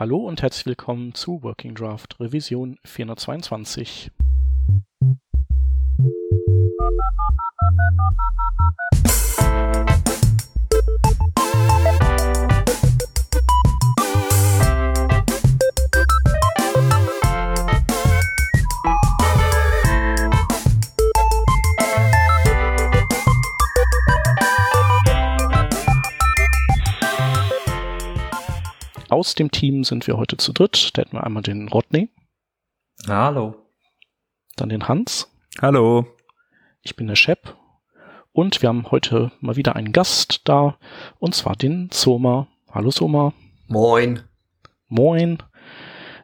Hallo und herzlich willkommen zu Working Draft Revision 422. Aus dem Team sind wir heute zu dritt. Da hätten wir einmal den Rodney. Hallo. Dann den Hans. Hallo. Ich bin der Shep. Und wir haben heute mal wieder einen Gast da. Und zwar den Soma. Hallo Soma. Moin. Moin.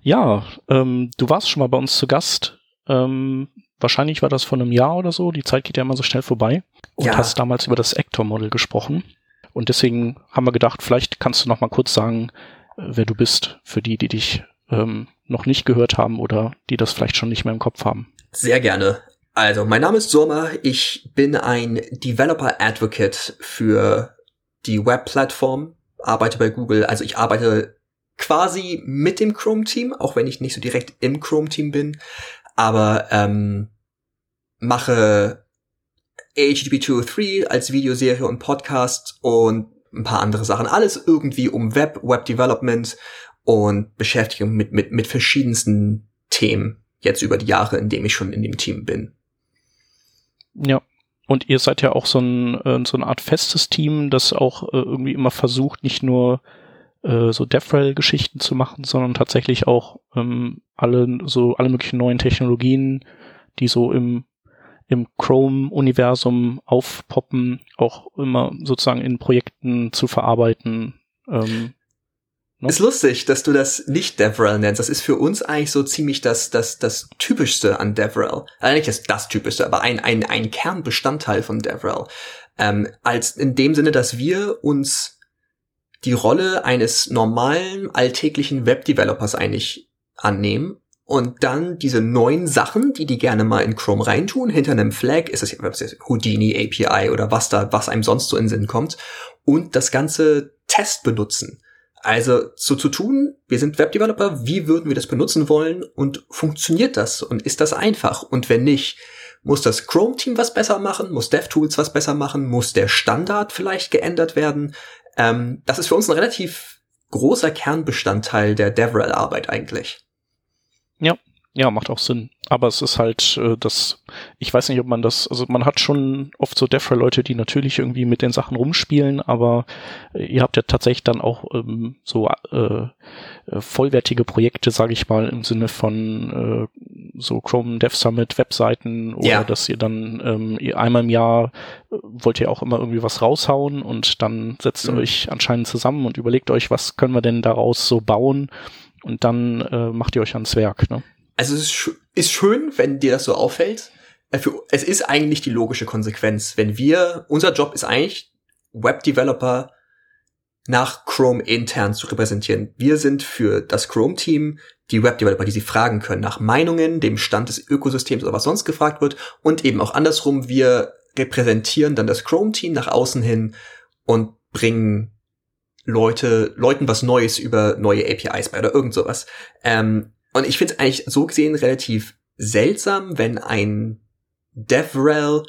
Ja, ähm, du warst schon mal bei uns zu Gast. Ähm, wahrscheinlich war das vor einem Jahr oder so. Die Zeit geht ja immer so schnell vorbei. Und Ja. hast damals über das Actor-Model gesprochen. Und deswegen haben wir gedacht, vielleicht kannst du noch mal kurz sagen, wer du bist, für die, die dich ähm, noch nicht gehört haben oder die das vielleicht schon nicht mehr im Kopf haben. Sehr gerne. Also, mein Name ist Surma. Ich bin ein Developer Advocate für die Webplattform, arbeite bei Google. Also, ich arbeite quasi mit dem Chrome-Team, auch wenn ich nicht so direkt im Chrome-Team bin, aber ähm, mache HTTP 203 als Videoserie und Podcast und ein paar andere Sachen. Alles irgendwie um Web, Web Development und Beschäftigung mit, mit, mit verschiedensten Themen jetzt über die Jahre, in dem ich schon in dem Team bin. Ja. Und ihr seid ja auch so, ein, äh, so eine Art festes Team, das auch äh, irgendwie immer versucht, nicht nur äh, so DevRel-Geschichten zu machen, sondern tatsächlich auch ähm, alle so alle möglichen neuen Technologien, die so im im Chrome-Universum aufpoppen, auch immer sozusagen in Projekten zu verarbeiten. Ähm, Ne? Ist lustig, dass du das nicht DevRel nennst. Das ist für uns eigentlich so ziemlich das, das, das Typischste an DevRel. Also nicht das, das Typischste, aber ein, ein, ein Kernbestandteil von DevRel. Ähm, als in dem Sinne, dass wir uns die Rolle eines normalen, alltäglichen Webdevelopers eigentlich annehmen und dann diese neuen Sachen, die die gerne mal in Chrome reintun, hinter einem Flag, ist es ist Houdini API oder was da, was einem sonst so in den Sinn kommt, und das ganze Test benutzen. Also so zu tun, wir sind Webdeveloper, wie würden wir das benutzen wollen und funktioniert das und ist das einfach? Und wenn nicht, muss das Chrome-Team was besser machen, muss DevTools was besser machen, muss der Standard vielleicht geändert werden? Ähm, das ist für uns ein relativ großer Kernbestandteil der DevRel-Arbeit eigentlich. Ja, macht auch Sinn. Aber es ist halt äh, das, ich weiß nicht, ob man das, also man hat schon oft so DevRel-Leute, die natürlich irgendwie mit den Sachen rumspielen, aber äh, ihr habt ja tatsächlich dann auch ähm, so äh, äh, vollwertige Projekte, sage ich mal, im Sinne von äh, so Chrome Dev Summit Webseiten oder Ja. dass ihr dann ähm, ihr einmal im Jahr äh, wollt ihr auch immer irgendwie was raushauen und dann setzt ihr Mhm. euch anscheinend zusammen und überlegt euch, was können wir denn daraus so bauen und dann äh, macht ihr euch ans Werk, ne? Also es ist, ist schön, wenn dir das so auffällt. Äh, Es ist eigentlich die logische Konsequenz. Wenn wir, unser Job ist eigentlich, Webdeveloper nach Chrome intern zu repräsentieren. Wir sind für das Chrome-Team die Webdeveloper, die sie fragen können nach Meinungen, dem Stand des Ökosystems oder was sonst gefragt wird und eben auch andersrum, wir repräsentieren dann das Chrome-Team nach außen hin und bringen Leute, Leuten was Neues über neue APIs bei oder irgend sowas. Ähm, und ich finde es eigentlich so gesehen relativ seltsam, wenn ein DevRel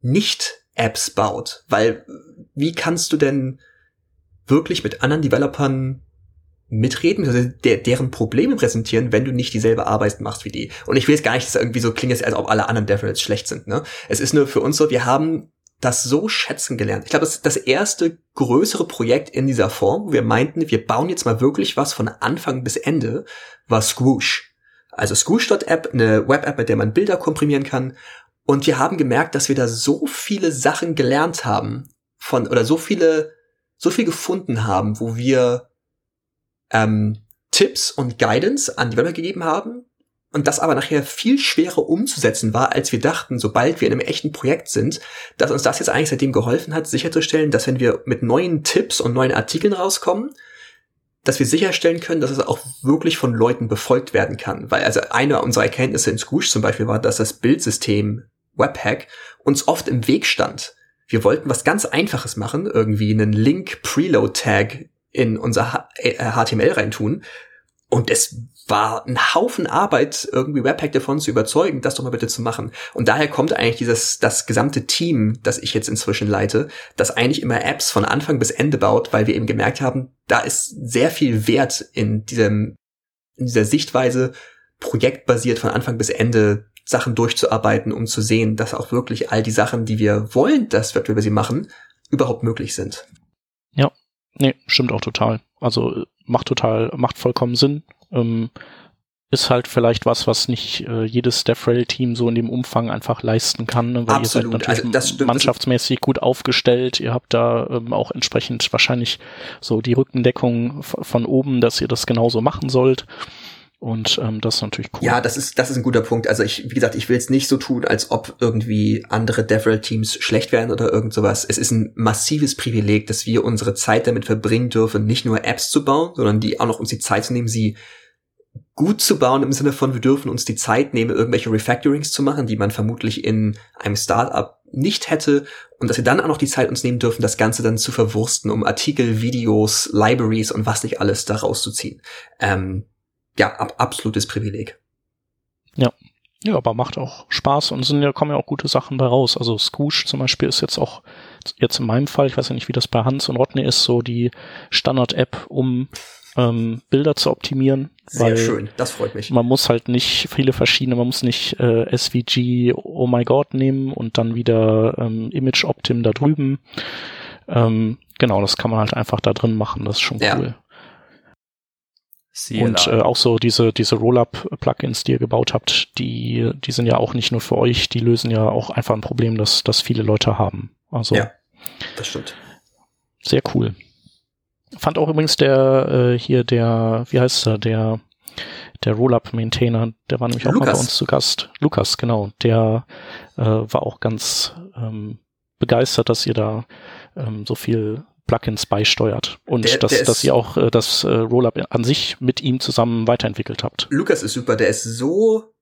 nicht Apps baut, weil wie kannst du denn wirklich mit anderen Developern mitreden, also der, deren Probleme präsentieren, wenn du nicht dieselbe Arbeit machst wie die. Und ich will jetzt gar nicht, dass irgendwie so klingt, als ob alle anderen DevRels schlecht sind. Ne? Es ist nur für uns so, wir haben das so schätzen gelernt. Ich glaube, das ist das erste größere Projekt in dieser Form, wo wir meinten, wir bauen jetzt mal wirklich was von Anfang bis Ende, war Squoosh. Also Squoosh.app, eine Web-App, mit der man Bilder komprimieren kann. Und wir haben gemerkt, dass wir da so viele Sachen gelernt haben von, oder so viele, so viel gefunden haben, wo wir ähm, Tipps und Guidance an Developer gegeben haben und das aber nachher viel schwerer umzusetzen war, als wir dachten, sobald wir in einem echten Projekt sind, dass uns das jetzt eigentlich seitdem geholfen hat, sicherzustellen, dass wenn wir mit neuen Tipps und neuen Artikeln rauskommen, dass wir sicherstellen können, dass es auch wirklich von Leuten befolgt werden kann. Weil also eine unserer Erkenntnisse in Squoosh zum Beispiel war, dass das Bildsystem Webhack uns oft im Weg stand. Wir wollten was ganz Einfaches machen, irgendwie einen Link-Preload-Tag in unser H äh, HTML reintun. und es war ein Haufen Arbeit, irgendwie Webpack davon zu überzeugen, das doch mal bitte zu machen. Und daher kommt eigentlich dieses, das gesamte Team, das ich jetzt inzwischen leite, das eigentlich immer Apps von Anfang bis Ende baut, weil wir eben gemerkt haben, da ist sehr viel Wert in diesem, in dieser Sichtweise, projektbasiert von Anfang bis Ende Sachen durchzuarbeiten, um zu sehen, dass auch wirklich all die Sachen, die wir wollen, dass wir über sie machen, überhaupt möglich sind. Ja, nee, stimmt auch total. Also macht total, macht vollkommen Sinn. Ähm, ist halt vielleicht was, was nicht äh, jedes DevRel-Team so in dem Umfang einfach leisten kann, ne? weil Absolut. ihr seid natürlich also mannschaftsmäßig gut aufgestellt. Ihr habt da ähm, auch entsprechend wahrscheinlich so die Rückendeckung von oben, dass ihr das genauso machen sollt. Und ähm, das ist natürlich cool. Ja, das ist, das ist ein guter Punkt. Also ich, wie gesagt, ich will es nicht so tun, als ob irgendwie andere DevRel-Teams schlecht wären oder irgend sowas. Es ist ein massives Privileg, dass wir unsere Zeit damit verbringen dürfen, nicht nur Apps zu bauen, sondern die auch noch uns die Zeit zu nehmen, sie gut zu bauen im Sinne von, wir dürfen uns die Zeit nehmen, irgendwelche Refactorings zu machen, die man vermutlich in einem Startup nicht hätte und dass wir dann auch noch die Zeit uns nehmen dürfen, das Ganze dann zu verwursten, um Artikel, Videos, Libraries und was nicht alles da rauszuziehen. Ähm, ja, ab, absolutes Privileg. Ja. Ja, aber macht auch Spaß und sind ja, kommen ja auch gute Sachen bei raus. Also Scoosh zum Beispiel ist jetzt auch, jetzt in meinem Fall, ich weiß ja nicht, wie das bei Hans und Rodney ist, so die Standard-App, um ähm, Bilder zu optimieren. Sehr schön, das freut mich. Man muss halt nicht viele verschiedene, man muss nicht äh, SVG Oh My God nehmen und dann wieder ähm, Image Optim da drüben. Ähm, genau, das kann man halt einfach da drin machen, das ist schon cool. Ja. CLI. Und äh, auch so diese, diese Rollup-Plugins, die ihr gebaut habt, die, die sind ja auch nicht nur für euch, die lösen ja auch einfach ein Problem, das, das viele Leute haben. Also, ja, das stimmt. Sehr cool. Fand auch übrigens der, äh, hier der, wie heißt er, der, der Rollup-Maintainer, der war nämlich auch Lukas. mal bei uns zu Gast. Lukas, genau. Der äh, war auch ganz ähm, begeistert, dass ihr da ähm, so viel Plugins beisteuert und der, dass, der dass ihr auch äh, das äh, Rollup an sich mit ihm zusammen weiterentwickelt habt. Lukas ist super, der ist so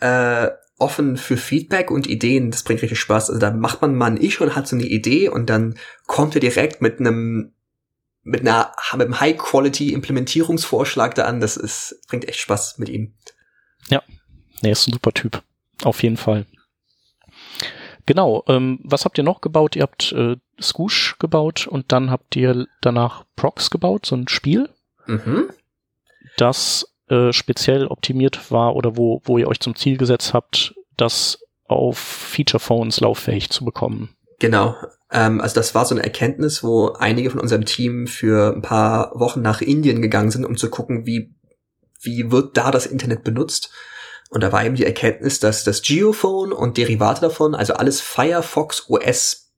äh, offen für Feedback und Ideen, das bringt richtig Spaß. Also da macht man mal ein Ich und hat so eine Idee und dann kommt er direkt mit einem mit einer mit einem High Quality Implementierungsvorschlag da an. Das ist bringt echt Spaß mit ihm. Ja, er ist ein super Typ, auf jeden Fall. Genau, ähm, was habt ihr noch gebaut? Ihr habt äh, Scoosh gebaut und dann habt ihr danach Prox gebaut, so ein Spiel, mhm. das äh, speziell optimiert war oder wo, wo ihr euch zum Ziel gesetzt habt, das auf Feature Phones lauffähig zu bekommen. Genau. Ähm, also das war so eine Erkenntnis, wo einige von unserem Team für ein paar Wochen nach Indien gegangen sind, um zu gucken, wie, wie wird da das Internet benutzt. Und da war eben die Erkenntnis, dass das Geophone und Derivate davon, also alles Firefox OS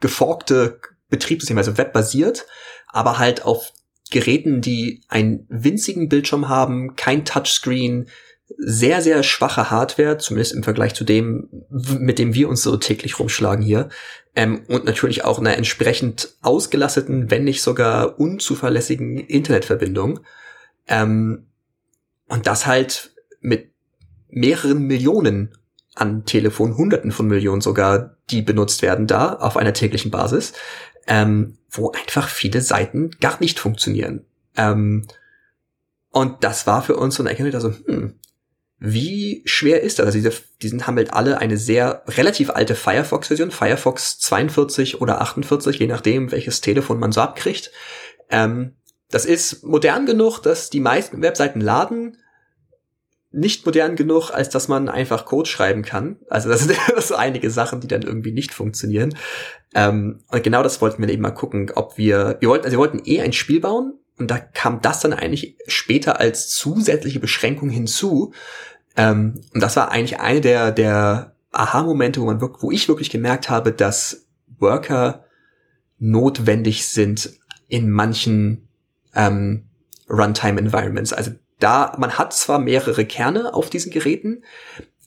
geforkte Betriebssystem, also webbasiert, aber halt auf Geräten, die einen winzigen Bildschirm haben, kein Touchscreen, sehr, sehr schwache Hardware, zumindest im Vergleich zu dem, mit dem wir uns so täglich rumschlagen hier. Ähm, und natürlich auch einer entsprechend ausgelasteten, wenn nicht sogar unzuverlässigen Internetverbindung. Ähm, und das halt mit mehreren Millionen an Telefon, Hunderten von Millionen sogar, die benutzt werden da auf einer täglichen Basis, ähm, wo einfach viele Seiten gar nicht funktionieren. Ähm, und das war für uns so eine Erkenntnis, also, hm, wie schwer ist das? Also diese, die sind, haben halt alle eine sehr relativ alte Firefox-Version, Firefox 42 oder 48, je nachdem, welches Telefon man so abkriegt. Ähm, das ist modern genug, dass die meisten Webseiten laden, nicht modern genug, als dass man einfach Code schreiben kann. Also das sind so einige Sachen, die dann irgendwie nicht funktionieren. Ähm, und genau das wollten wir eben mal gucken, ob wir, wir wollten, also wir wollten eh ein Spiel bauen und da kam das dann eigentlich später als zusätzliche Beschränkung hinzu. Ähm, und das war eigentlich eine der, der Aha-Momente, wo man wirklich, wo ich wirklich gemerkt habe, dass Worker notwendig sind in manchen ähm, Runtime-Environments. Also da, man hat zwar mehrere Kerne auf diesen Geräten,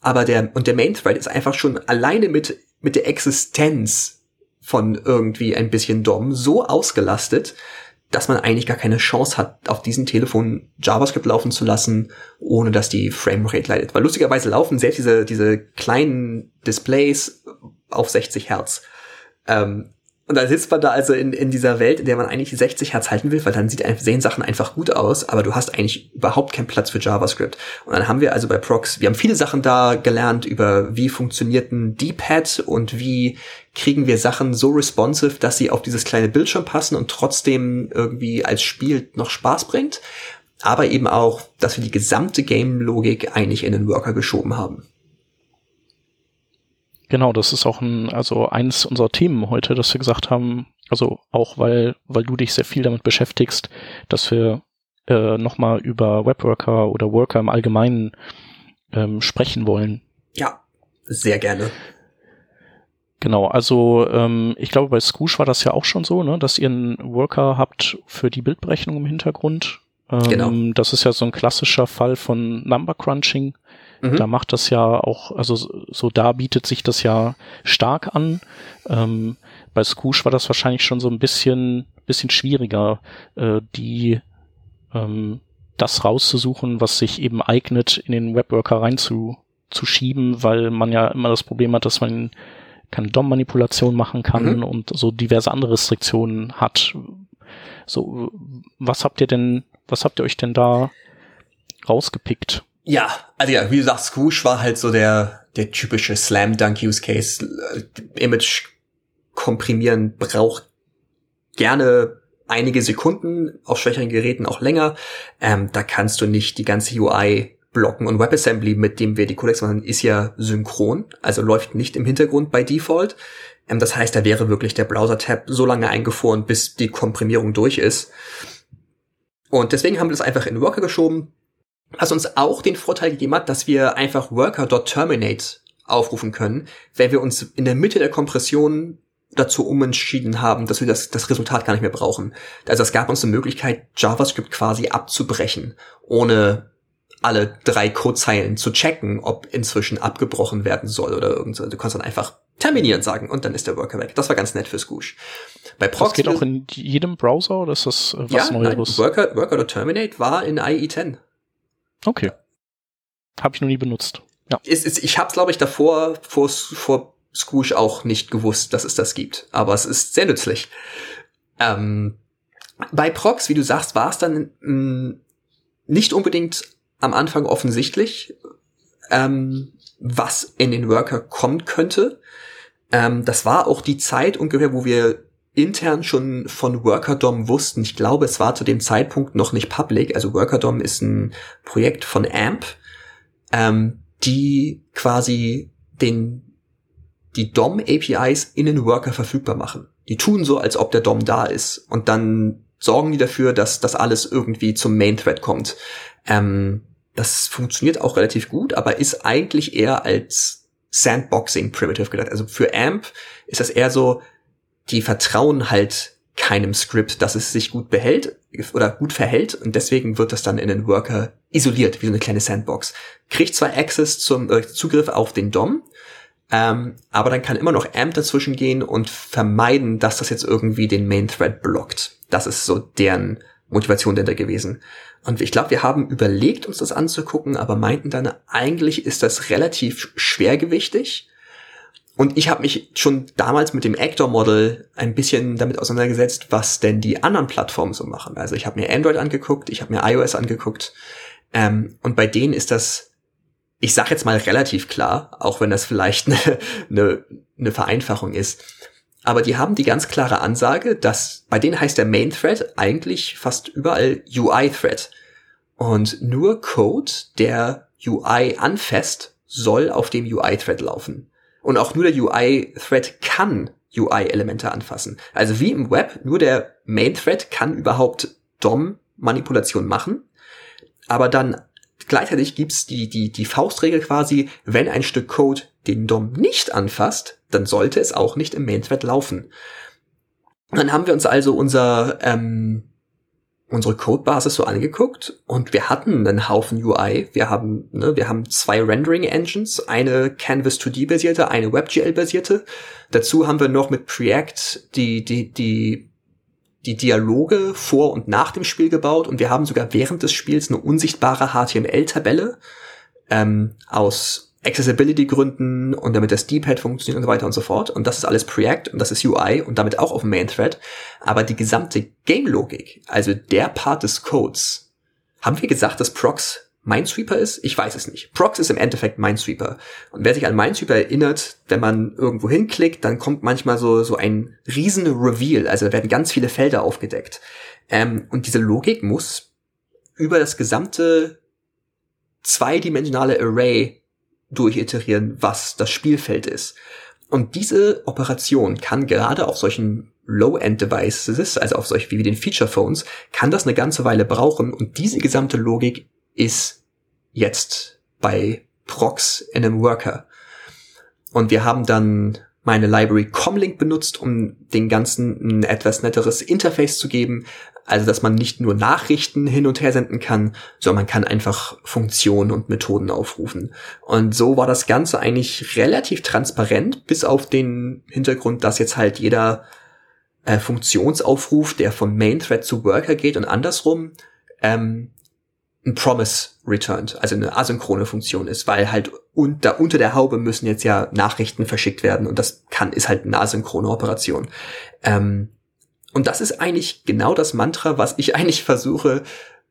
aber der, und der Main Thread ist einfach schon alleine mit, mit der Existenz von irgendwie ein bisschen DOM so ausgelastet, dass man eigentlich gar keine Chance hat, auf diesem Telefon JavaScript laufen zu lassen, ohne dass die Framerate leidet. Weil lustigerweise laufen selbst diese, diese kleinen Displays auf 60 Hertz. Ähm, Und dann sitzt man da also in, in dieser Welt, in der man eigentlich 60 Hertz halten will, weil dann sieht, sehen Sachen einfach gut aus, aber du hast eigentlich überhaupt keinen Platz für JavaScript. Und dann haben wir also bei Prox, wir haben viele Sachen da gelernt über, wie funktioniert ein D-Pad und wie kriegen wir Sachen so responsive, dass sie auf dieses kleine Bildschirm passen und trotzdem irgendwie als Spiel noch Spaß bringt. Aber eben auch, dass wir die gesamte Game-Logik eigentlich in den Worker geschoben haben. Genau, das ist auch ein, also eins unserer Themen heute, dass wir gesagt haben, also auch weil, weil du dich sehr viel damit beschäftigst, dass wir äh, nochmal über Webworker oder Worker im Allgemeinen ähm, sprechen wollen. Ja, sehr gerne. Genau, also ähm, ich glaube, bei Scoosh war das ja auch schon so, ne, dass ihr einen Worker habt für die Bildberechnung im Hintergrund. Ähm, genau. Das ist ja so ein klassischer Fall von Number Crunching. Mhm. Da macht das ja auch, also so da bietet sich das ja stark an. Ähm, bei Scoosh war das wahrscheinlich schon so ein bisschen, bisschen schwieriger, äh, die ähm, das rauszusuchen, was sich eben eignet, in den Webworker reinzuschieben, weil man ja immer das Problem hat, dass man keine DOM-Manipulation machen kann mhm. und so diverse andere Restriktionen hat. So, was habt ihr denn, was habt ihr euch denn da rausgepickt? Ja, also ja, wie du sagst, Scrooge war halt so der, der typische Slam-Dunk-Use-Case. Äh, Image komprimieren braucht gerne einige Sekunden, auf schwächeren Geräten auch länger. Ähm, da kannst du nicht die ganze UI blocken und WebAssembly, mit dem wir die Codecs machen, ist ja synchron, also läuft nicht im Hintergrund bei Default. Ähm, das heißt, da wäre wirklich der Browser-Tab so lange eingefroren, bis die Komprimierung durch ist. Und deswegen haben wir das einfach in Worker geschoben, was uns auch den Vorteil gegeben hat, dass wir einfach worker.terminate aufrufen können, wenn wir uns in der Mitte der Kompression dazu umentschieden haben, dass wir das, das Resultat gar nicht mehr brauchen. Also es gab uns eine Möglichkeit, JavaScript quasi abzubrechen, ohne alle drei Codezeilen zu checken, ob inzwischen abgebrochen werden soll oder irgend so. Du kannst dann einfach terminieren sagen und dann ist der Worker weg. Das war ganz nett für Scoosh. Bei Proxy. Das geht auch in jedem Browser oder ist das äh, was ja, Neues? Nein, Worker, Worker.terminate war in IE10. Okay. Habe ich noch nie benutzt. Ja. Ist, ist, ich habe es, glaube ich, davor vor, vor Scrooge auch nicht gewusst, dass es das gibt. Aber es ist sehr nützlich. Ähm, bei Prox, wie du sagst, war es dann mh, mm, nicht unbedingt am Anfang offensichtlich, ähm, was in den Worker kommen könnte. Ähm, das war auch die Zeit ungefähr, wo wir intern schon von WorkerDOM wussten. Ich glaube, es war zu dem Zeitpunkt noch nicht public. Also WorkerDOM ist ein Projekt von AMP, ähm, die quasi den die DOM APIs in den Worker verfügbar machen. Die tun so, als ob der DOM da ist und dann sorgen die dafür, dass das alles irgendwie zum Main Thread kommt. Ähm, das funktioniert auch relativ gut, aber ist eigentlich eher als Sandboxing Primitive gedacht. Also für AMP ist das eher so, die vertrauen halt keinem Script, dass es sich gut behält oder gut verhält und deswegen wird das dann in den Worker isoliert, wie so eine kleine Sandbox. Kriegt zwar Access zum äh, Zugriff auf den DOM, ähm, aber dann kann immer noch AMP dazwischen gehen und vermeiden, dass das jetzt irgendwie den Main Thread blockt. Das ist so deren Motivation dahinter gewesen. Und ich glaube, wir haben überlegt, uns das anzugucken, aber meinten dann, eigentlich ist das relativ schwergewichtig und ich habe mich schon damals mit dem Actor-Model ein bisschen damit auseinandergesetzt, was denn die anderen Plattformen so machen. Also ich habe mir Android angeguckt, ich habe mir iOS angeguckt. Ähm, und bei denen ist das, ich sage jetzt mal relativ klar, auch wenn das vielleicht eine, eine, eine Vereinfachung ist. Aber die haben die ganz klare Ansage, dass bei denen heißt der Main Thread eigentlich fast überall UI Thread. Und nur Code, der UI anfasst, soll auf dem UI Thread laufen. Und auch nur der UI-Thread kann UI-Elemente anfassen. Also wie im Web, nur der Main-Thread kann überhaupt DOM-Manipulation machen. Aber dann gleichzeitig gibt's die, die, die Faustregel quasi, wenn ein Stück Code den DOM nicht anfasst, dann sollte es auch nicht im Main-Thread laufen. Dann haben wir uns also unser ähm, unsere Codebasis so angeguckt und wir hatten einen Haufen UI. Wir haben, ne, wir haben zwei Rendering Engines, eine Canvas 2D basierte, eine WebGL basierte. Dazu haben wir noch mit Preact die, die, die, die Dialoge vor und nach dem Spiel gebaut und wir haben sogar während des Spiels eine unsichtbare HTML-Tabelle ähm, aus Accessibility-Gründen und damit das D-Pad funktioniert und so weiter und so fort. Und das ist alles Preact und das ist UI und damit auch auf dem Main-Thread. Aber die gesamte Game-Logik, also der Part des Codes, haben wir gesagt, dass Prox Minesweeper ist? Ich weiß es nicht. Prox ist im Endeffekt Minesweeper. Und wer sich an Minesweeper erinnert, wenn man irgendwo hinklickt, dann kommt manchmal so, so ein riesen Reveal. Also da werden ganz viele Felder aufgedeckt. Ähm, und diese Logik muss über das gesamte zweidimensionale Array durchiterieren, was das Spielfeld ist. Und diese Operation kann gerade auf solchen Low-End-Devices, also auf solche wie den Feature-Phones, kann das eine ganze Weile brauchen und diese gesamte Logik ist jetzt bei Prox in einem Worker. Und wir haben dann meine Library Comlink benutzt, um den ganzen ein etwas netteres Interface zu geben. Also, dass man nicht nur Nachrichten hin und her senden kann, sondern man kann einfach Funktionen und Methoden aufrufen. Und so war das Ganze eigentlich relativ transparent, bis auf den Hintergrund, dass jetzt halt jeder äh, Funktionsaufruf, der von Main Thread zu Worker geht und andersrum, ähm, ein Promise returned, also eine asynchrone Funktion ist, weil halt unter, unter der Haube müssen jetzt ja Nachrichten verschickt werden und das kann, ist halt eine asynchrone Operation. Ähm, und das ist eigentlich genau das Mantra, was ich eigentlich versuche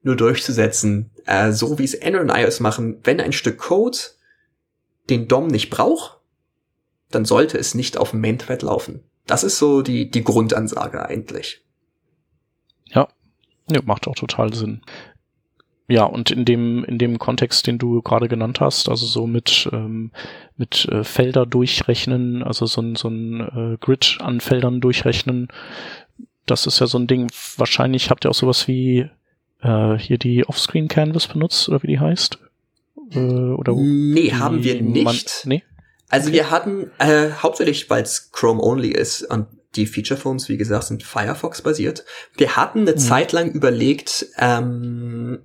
nur durchzusetzen, äh, so wie es Android und iOS machen. Wenn ein Stück Code den DOM nicht braucht, dann sollte es nicht auf dem Main Thread laufen. Das ist so die, die Grundansage eigentlich. Ja, ja macht auch total Sinn. Ja, und in dem, in dem Kontext, den du gerade genannt hast, also so mit, ähm, mit äh, Felder durchrechnen, also so ein, so ein äh, Grid an Feldern durchrechnen, das ist ja so ein Ding, wahrscheinlich habt ihr auch sowas wie äh, hier die Offscreen Canvas benutzt, oder wie die heißt? Äh, oder nee, haben wir nicht. Man, nee? Also okay. wir hatten äh, hauptsächlich, weil es Chrome only ist und die Feature Phones, wie gesagt, sind Firefox basiert. Wir hatten eine mhm. Zeit lang überlegt, ähm,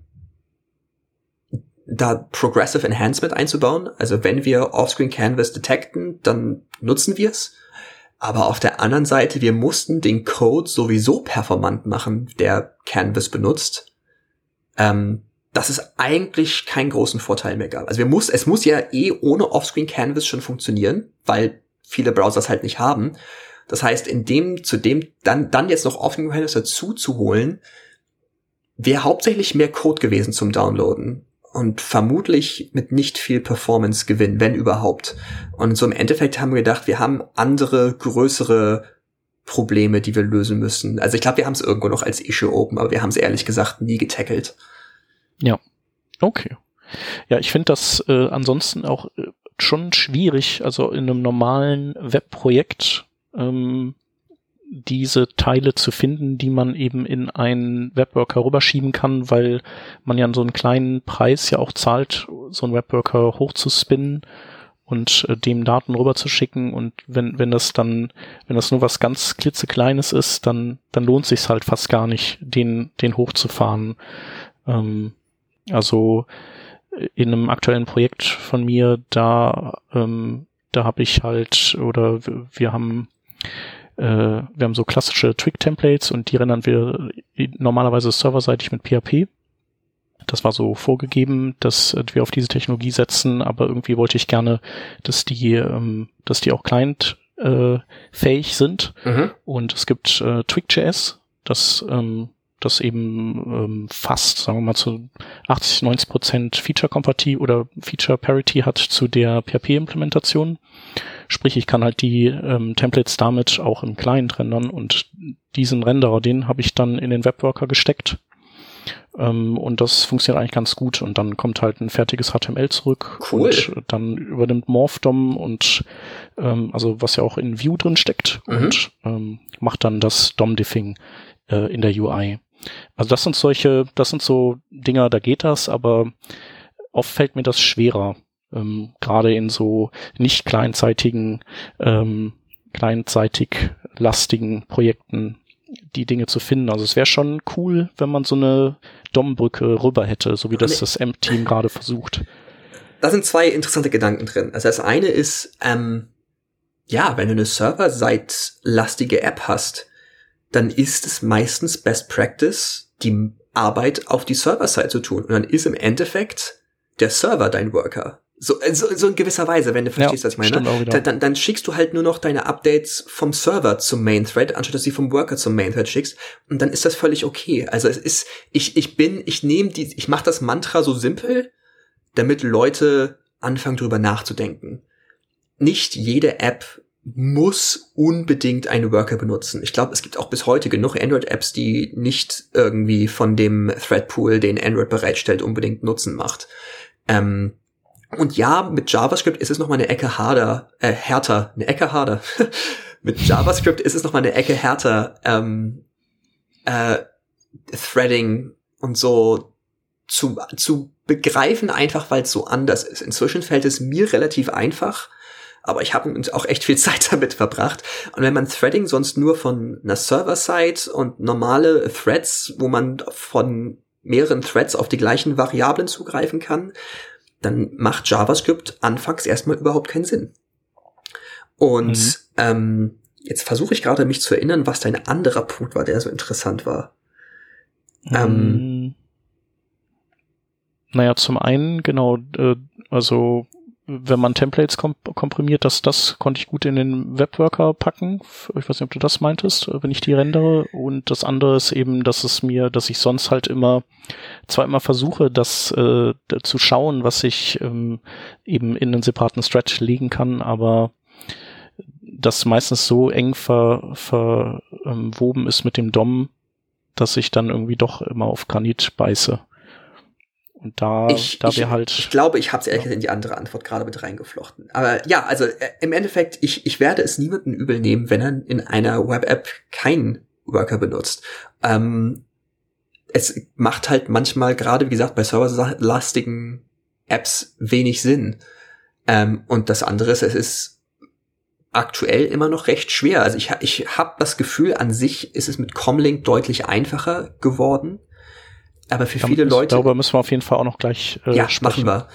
da Progressive Enhancement einzubauen. Also wenn wir Offscreen Canvas detecten, dann nutzen wir es. Aber auf der anderen Seite, wir mussten den Code sowieso performant machen, der Canvas benutzt. Ähm, dass es eigentlich keinen großen Vorteil mehr gab. Also wir muss, es muss ja eh ohne Offscreen Canvas schon funktionieren, weil viele Browsers halt nicht haben. Das heißt, in dem, zu dem, dann, dann jetzt noch Offscreen Canvas dazu zu holen, wäre hauptsächlich mehr Code gewesen zum Downloaden und vermutlich mit nicht viel Performance Gewinn, wenn überhaupt. Und so im Endeffekt haben wir gedacht, wir haben andere, größere Probleme, die wir lösen müssen. Also ich glaube, wir haben es irgendwo noch als Issue open, aber wir haben es ehrlich gesagt nie getackelt. Ja, okay. Ja, ich finde das äh, ansonsten auch äh, schon schwierig, also in einem normalen Webprojekt ähm, diese Teile zu finden, die man eben in einen Webworker rüberschieben kann, weil man ja so einen kleinen Preis ja auch zahlt, so einen Webworker hochzuspinnen und äh, dem Daten rüberzuschicken und wenn wenn das dann wenn das nur was ganz klitzekleines ist, dann dann lohnt sich's halt fast gar nicht, den den hochzufahren. Ähm, also äh, in einem aktuellen Projekt von mir, da ähm, da habe ich halt oder wir haben äh, wir haben so klassische Twig-Templates und die rendern wir normalerweise serverseitig mit PHP. Das war so vorgegeben, dass wir auf diese Technologie setzen, aber irgendwie wollte ich gerne, dass die, ähm, dass die auch Client äh, fähig sind. Mhm. Und es gibt äh, Twig.js, das ähm, das eben ähm, fast, sagen wir mal, zu 80, 90 Prozent Feature-Compati oder Feature-Parity hat zu der PHP-Implementation. Sprich, ich kann halt die ähm, Templates damit auch im Client rendern und diesen Renderer, den habe ich dann in den Webworker gesteckt. Ähm, und das funktioniert eigentlich ganz gut. Und dann kommt halt ein fertiges HTML zurück cool. und dann übernimmt MorphDOM und ähm, also was ja auch in View drin steckt mhm. und ähm, macht dann das DOM-Diffing äh, in der UI. Also das sind solche, das sind so Dinger, da geht das, aber oft fällt mir das schwerer, ähm, gerade in so nicht kleinzeitigen, ähm, kleinzeitig lastigen Projekten die Dinge zu finden. Also es wäre schon cool, wenn man so eine DOM-Brücke rüber hätte, so wie das das M-Team gerade versucht. Da sind zwei interessante Gedanken drin. Also das eine ist, ähm, ja, wenn du eine Server-Seit-lastige App hast, dann ist es meistens Best Practice, die Arbeit auf die Server-Side zu tun. Und dann ist im Endeffekt der Server dein Worker. So, so, so in gewisser Weise, wenn du verstehst, Ja, was ich meine. Dann, dann, dann schickst du halt nur noch deine Updates vom Server zum Main Thread, anstatt dass du sie vom Worker zum Main Thread schickst. Und dann ist das völlig okay. Also es ist, ich, ich bin, ich nehme die, ich mache das Mantra so simpel, damit Leute anfangen drüber nachzudenken. Nicht jede App muss unbedingt einen Worker benutzen. Ich glaube, es gibt auch bis heute genug Android-Apps, die nicht irgendwie von dem Thread-Pool, den Android bereitstellt, unbedingt Nutzen macht. Ähm, und ja, mit JavaScript ist es noch mal eine Ecke harder, äh, härter, eine Ecke harder. mit JavaScript ist es noch mal eine Ecke härter, ähm, äh, Threading und so zu, zu begreifen, einfach weil es so anders ist. Inzwischen fällt es mir relativ einfach, aber ich habe auch echt viel Zeit damit verbracht. Und wenn man Threading sonst nur von einer Server-Side und normale Threads, wo man von mehreren Threads auf die gleichen Variablen zugreifen kann, dann macht JavaScript anfangs erstmal überhaupt keinen Sinn. Und Mhm. ähm, jetzt versuche ich gerade mich zu erinnern, was dein anderer Punkt war, der so interessant war. Ähm, Mm. Naja, zum einen, genau, äh, also wenn man Templates kom komprimiert, das, das konnte ich gut in den Webworker packen. Ich weiß nicht, ob du das meintest, äh, wenn ich die rendere. Und das andere ist eben, dass es mir, dass ich sonst halt immer, zwar immer versuche, das äh, zu schauen, was ich ähm, eben in einen separaten Stretch legen kann, aber das meistens so eng ver, verwoben ist mit dem DOM, dass ich dann irgendwie doch immer auf Granit beiße. Und da, ich, da wäre halt. ich glaube, ich habe es ehrlich Ja. gesagt in die andere Antwort gerade mit reingeflochten. Aber ja, also äh, im Endeffekt, ich, ich werde es niemanden übel nehmen, wenn er in einer Web-App keinen Worker benutzt. Ähm, es macht halt manchmal, gerade wie gesagt, bei serverlastigen Apps wenig Sinn. Ähm, und das andere ist, es ist aktuell immer noch recht schwer. Also ich, ich habe das Gefühl, an sich ist es mit Comlink deutlich einfacher geworden. Aber für viele Damit- Leute Darüber müssen wir auf jeden Fall auch noch gleich äh, ja, sprechen. machen wir.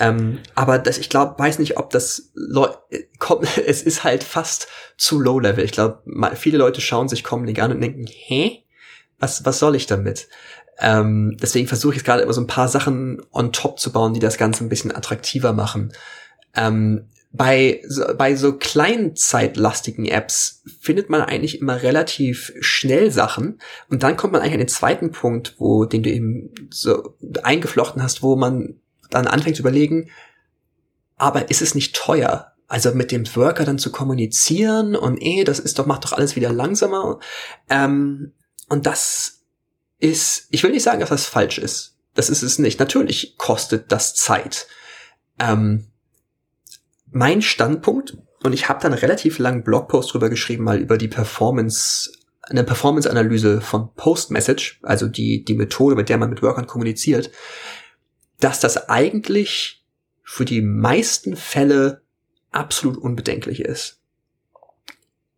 Ähm, aber das, ich glaube, weiß nicht, ob das Leu äh, komm, es ist halt fast zu low level. Ich glaube, viele Leute schauen sich Comlink an und denken, hä? Was, was soll ich damit? Ähm, deswegen versuche ich jetzt gerade immer so ein paar Sachen on top zu bauen, die das Ganze ein bisschen attraktiver machen. Ähm, bei, so, bei so kleinzeitlastigen Apps findet man eigentlich immer relativ schnell Sachen. Und dann kommt man eigentlich an den zweiten Punkt, wo, den du eben so eingeflochten hast, wo man dann anfängt zu überlegen, aber ist es nicht teuer? Also mit dem Worker dann zu kommunizieren und eh, das ist doch, macht doch alles wieder langsamer. Ähm, und das ist, ich will nicht sagen, dass das falsch ist. Das ist es nicht. Natürlich kostet das Zeit. Ähm, mein Standpunkt, und ich habe dann einen relativ langen Blogpost drüber geschrieben, mal über die Performance, eine Performance-Analyse von Post-Message, also die, die Methode, mit der man mit Workern kommuniziert, dass das eigentlich für die meisten Fälle absolut unbedenklich ist.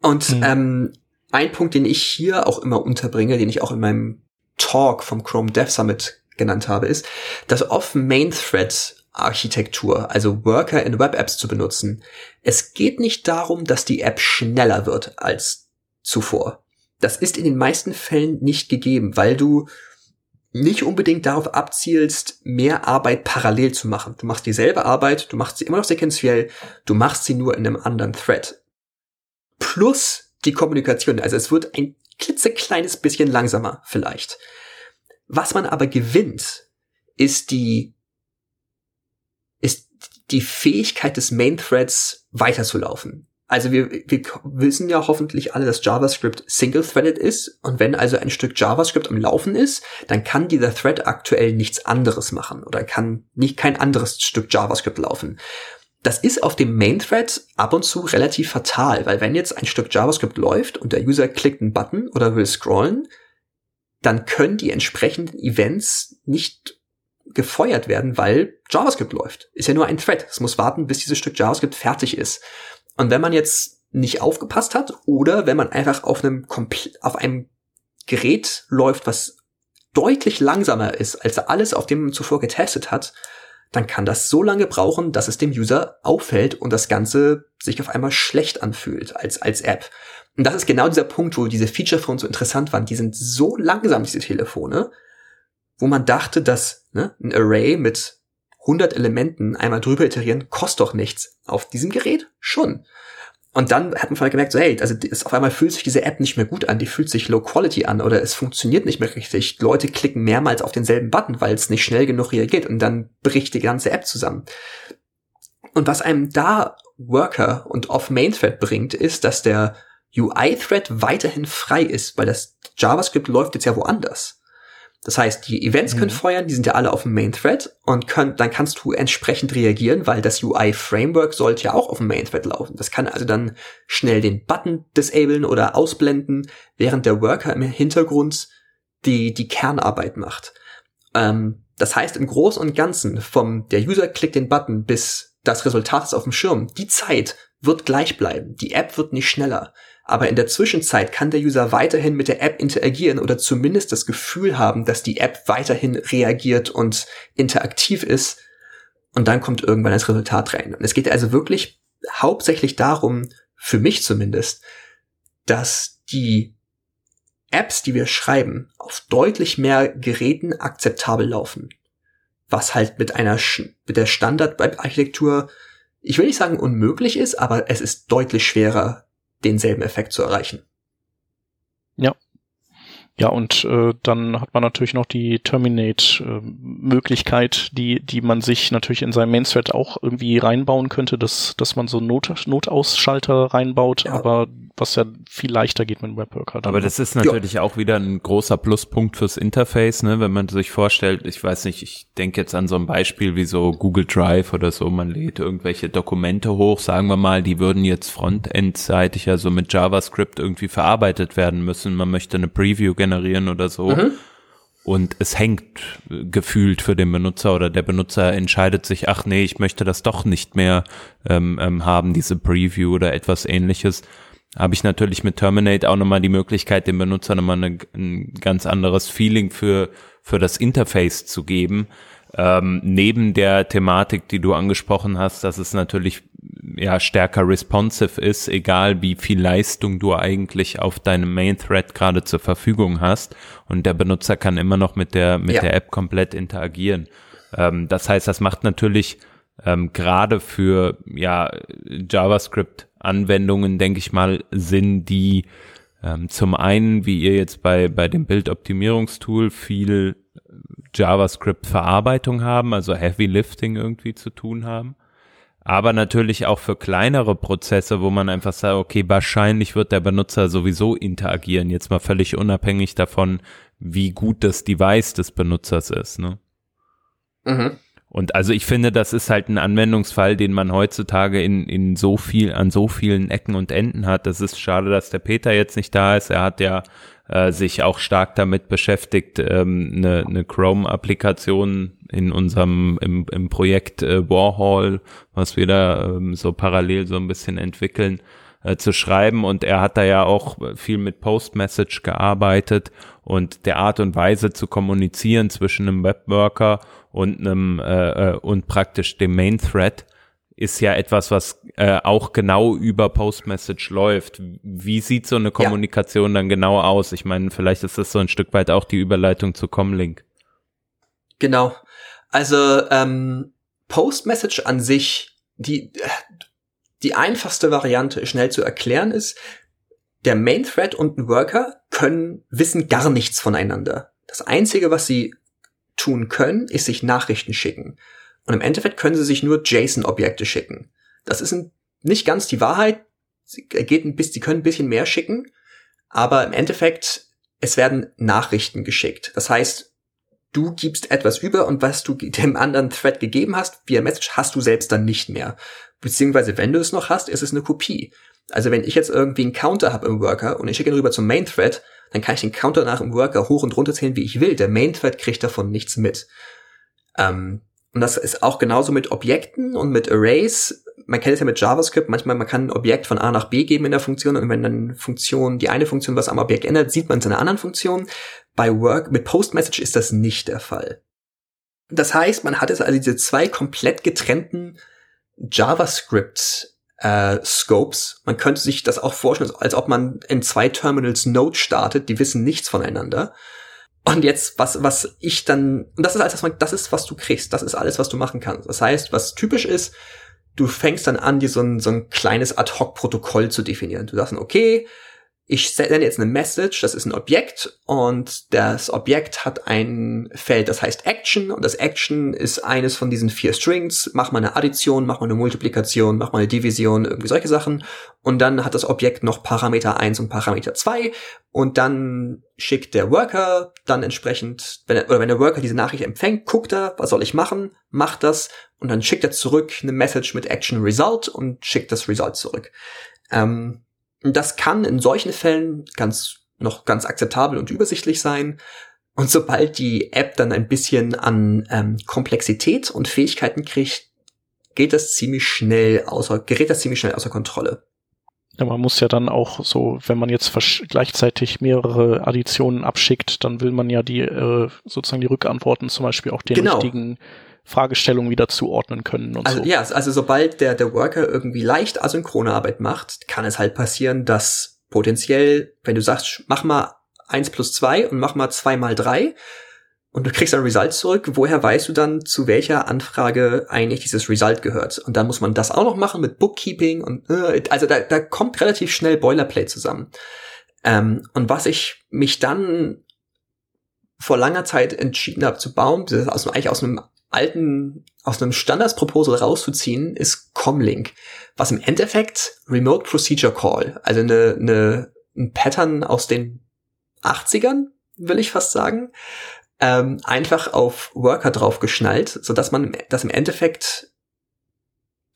Und Mhm. ähm, ein Punkt, den ich hier auch immer unterbringe, den ich auch in meinem Talk vom Chrome Dev Summit genannt habe, ist, dass oft Main Thread Architektur, also Worker in Web Apps zu benutzen. Es geht nicht darum, dass die App schneller wird als zuvor. Das ist in den meisten Fällen nicht gegeben, weil du nicht unbedingt darauf abzielst, mehr Arbeit parallel zu machen. Du machst dieselbe Arbeit, du machst sie immer noch sequenziell, du machst sie nur in einem anderen Thread. Plus die Kommunikation, also es wird ein klitzekleines bisschen langsamer vielleicht. Was man aber gewinnt, ist die, die Fähigkeit des Main Threads weiterzulaufen. Also wir, wir wissen ja hoffentlich alle, dass JavaScript single-threaded ist. Und wenn also ein Stück JavaScript am Laufen ist, dann kann dieser Thread aktuell nichts anderes machen oder kann nicht kein anderes Stück JavaScript laufen. Das ist auf dem Main Thread ab und zu relativ fatal, weil wenn jetzt ein Stück JavaScript läuft und der User klickt einen Button oder will scrollen, dann können die entsprechenden Events nicht gefeuert werden, weil JavaScript läuft. Ist ja nur ein Thread. Es muss warten, bis dieses Stück JavaScript fertig ist. Und wenn man jetzt nicht aufgepasst hat oder wenn man einfach auf einem auf einem Gerät läuft, was deutlich langsamer ist als alles, auf dem man zuvor getestet hat, dann kann das so lange brauchen, dass es dem User auffällt und das Ganze sich auf einmal schlecht anfühlt als, als App. Und das ist genau dieser Punkt, wo diese Feature Phones so interessant waren. Die sind so langsam, diese Telefone, wo man dachte, dass ne, ein Array mit 100 Elementen einmal drüber iterieren, kostet doch nichts. Auf diesem Gerät schon. Und dann hat man vorher gemerkt, so, hey, also auf einmal fühlt sich diese App nicht mehr gut an, die fühlt sich low quality an oder es funktioniert nicht mehr richtig. Leute klicken mehrmals auf denselben Button, weil es nicht schnell genug reagiert und dann bricht die ganze App zusammen. Und was einem da Worker und off Main Thread bringt, ist, dass der UI-Thread weiterhin frei ist, weil das JavaScript läuft jetzt ja woanders. Das heißt, die Events mhm. können feuern, die sind ja alle auf dem Main Thread und können, dann kannst du entsprechend reagieren, weil das UI Framework sollte ja auch auf dem Main Thread laufen. Das kann also dann schnell den Button disablen oder ausblenden, während der Worker im Hintergrund die, die Kernarbeit macht. Ähm, das heißt, im Großen und Ganzen, vom der User klickt den Button bis das Resultat ist auf dem Schirm, die Zeit wird gleich bleiben. Die App wird nicht schneller. Aber in der Zwischenzeit kann der User weiterhin mit der App interagieren oder zumindest das Gefühl haben, dass die App weiterhin reagiert und interaktiv ist. Und dann kommt irgendwann das Resultat rein. Und es geht also wirklich hauptsächlich darum, für mich zumindest, dass die Apps, die wir schreiben, auf deutlich mehr Geräten akzeptabel laufen. Was halt mit einer, mit der Standardarchitektur, ich will nicht sagen unmöglich ist, aber es ist deutlich schwerer, denselben Effekt zu erreichen. Ja. Ja, und äh, dann hat man natürlich noch die Terminate-Möglichkeit, äh, die, die man sich natürlich in seinem Main-Thread auch irgendwie reinbauen könnte, dass, dass man so Not Notausschalter reinbaut, ja. aber was ja viel leichter geht mit Webworker. Aber das ist natürlich ja. auch wieder ein großer Pluspunkt fürs Interface, ne? wenn man sich vorstellt, ich weiß nicht, ich denke jetzt an so ein Beispiel wie so Google Drive oder so, man lädt irgendwelche Dokumente hoch, sagen wir mal, die würden jetzt frontendseitig, also mit JavaScript irgendwie verarbeitet werden müssen, man möchte eine Preview generieren oder so. Mhm. Und es hängt gefühlt für den Benutzer oder der Benutzer entscheidet sich, ach nee, ich möchte das doch nicht mehr ähm, ähm, haben, diese Preview oder etwas ähnliches habe ich natürlich mit Terminate auch nochmal die Möglichkeit, dem Benutzer nochmal eine, ein ganz anderes Feeling für, für das Interface zu geben. Ähm, neben der Thematik, die du angesprochen hast, dass es natürlich ja stärker responsive ist, egal wie viel Leistung du eigentlich auf deinem Main Thread gerade zur Verfügung hast und der Benutzer kann immer noch mit der mit ja. der App komplett interagieren. Ähm, das heißt, das macht natürlich ähm, gerade für ja JavaScript Anwendungen, denke ich mal, Sinn, die ähm, zum einen, wie ihr jetzt bei, bei dem Bildoptimierungstool viel JavaScript-Verarbeitung haben, also Heavy Lifting irgendwie zu tun haben. Aber natürlich auch für kleinere Prozesse, wo man einfach sagt, okay, wahrscheinlich wird der Benutzer sowieso interagieren, jetzt mal völlig unabhängig davon, wie gut das Device des Benutzers ist. Ne? Mhm. Und also ich finde, das ist halt ein Anwendungsfall, den man heutzutage in, in so viel, an so vielen Ecken und Enden hat. Das ist schade, dass der Peter jetzt nicht da ist. Er hat ja äh, sich auch stark damit beschäftigt, ähm, eine, eine Chrome-Applikation in unserem im, im Projekt äh, Warhol, was wir da ähm, so parallel so ein bisschen entwickeln, äh, zu schreiben. Und er hat da ja auch viel mit Post-Message gearbeitet und der Art und Weise zu kommunizieren zwischen einem Webworker und einem äh, äh, und praktisch dem Main Thread ist ja etwas, was äh, auch genau über Postmessage läuft. Wie sieht so eine Kommunikation ja. dann genau aus? Ich meine, vielleicht ist das so ein Stück weit auch die Überleitung zu Comlink. Genau. Also ähm, Postmessage an sich, die die einfachste Variante schnell zu erklären ist, der Main Thread und ein Worker können wissen gar nichts voneinander. Das einzige, was sie tun können, ist sich Nachrichten schicken. Und im Endeffekt können sie sich nur JSON-Objekte schicken. Das ist ein, nicht ganz die Wahrheit. Sie, geht ein bisschen, sie können ein bisschen mehr schicken, aber im Endeffekt, es werden Nachrichten geschickt. Das heißt, du gibst etwas über und was du dem anderen Thread gegeben hast, via Message, hast du selbst dann nicht mehr. Beziehungsweise, wenn du es noch hast, ist es eine Kopie. Also wenn ich jetzt irgendwie einen Counter habe im Worker und ich schicke ihn rüber zum Main Thread, dann kann ich den Counter nach dem Worker hoch und runter zählen, wie ich will. Der Main Thread kriegt davon nichts mit. Ähm, und das ist auch genauso mit Objekten und mit Arrays. Man kennt es ja mit JavaScript. Manchmal, man kann ein Objekt von A nach B geben in der Funktion und wenn dann Funktion, die eine Funktion was am Objekt ändert, sieht man es in einer anderen Funktion. Bei Work, mit Postmessage ist das nicht der Fall. Das heißt, man hat jetzt also diese zwei komplett getrennten JavaScript äh, Scopes. Man könnte sich das auch vorstellen, als ob man in zwei Terminals Node startet, die wissen nichts voneinander. Und jetzt, was, was ich dann, und das ist alles, was man, das ist, was du kriegst. Das ist alles, was du machen kannst. Das heißt, was typisch ist, du fängst dann an, dir so ein, so ein kleines Ad-Hoc-Protokoll zu definieren. Du sagst dann, okay, ich sende jetzt eine Message, das ist ein Objekt und das Objekt hat ein Feld, das heißt Action und das Action ist eines von diesen vier Strings. Mach mal eine Addition, mach mal eine Multiplikation, mach mal eine Division, irgendwie solche Sachen. Und dann hat das Objekt noch Parameter 1 und Parameter 2 und dann schickt der Worker dann entsprechend, wenn er, oder wenn der Worker diese Nachricht empfängt, guckt er, was soll ich machen, macht das und dann schickt er zurück eine Message mit Action Result und schickt das Result zurück. Ähm, das kann in solchen Fällen ganz, noch ganz akzeptabel und übersichtlich sein. Und sobald die App dann ein bisschen an ähm, Komplexität und Fähigkeiten kriegt, geht das ziemlich schnell außer, gerät das ziemlich schnell außer Kontrolle. Ja, man muss ja dann auch so, wenn man jetzt gleichzeitig mehrere Additionen abschickt, dann will man ja die äh, sozusagen die Rückantworten zum Beispiel auch den genau. richtigen Fragestellungen wieder zuordnen können und also, so. Ja, also sobald der, der Worker irgendwie leicht asynchrone Arbeit macht, kann es halt passieren, dass potenziell, wenn du sagst, mach mal eins plus zwei und mach mal zwei mal drei und du kriegst ein Result zurück, woher weißt du dann, zu welcher Anfrage eigentlich dieses Result gehört? Und dann muss man das auch noch machen mit Bookkeeping und äh, also da, da kommt relativ schnell Boilerplate zusammen. Ähm, und was ich mich dann vor langer Zeit entschieden habe zu bauen, das ist aus, eigentlich aus einem alten, aus einem Standards-Proposal rauszuziehen, ist Comlink, was im Endeffekt Remote Procedure Call, also eine, eine, ein Pattern aus den 80ern, will ich fast sagen, ähm, einfach auf Worker drauf geschnallt, so dass man, dass im Endeffekt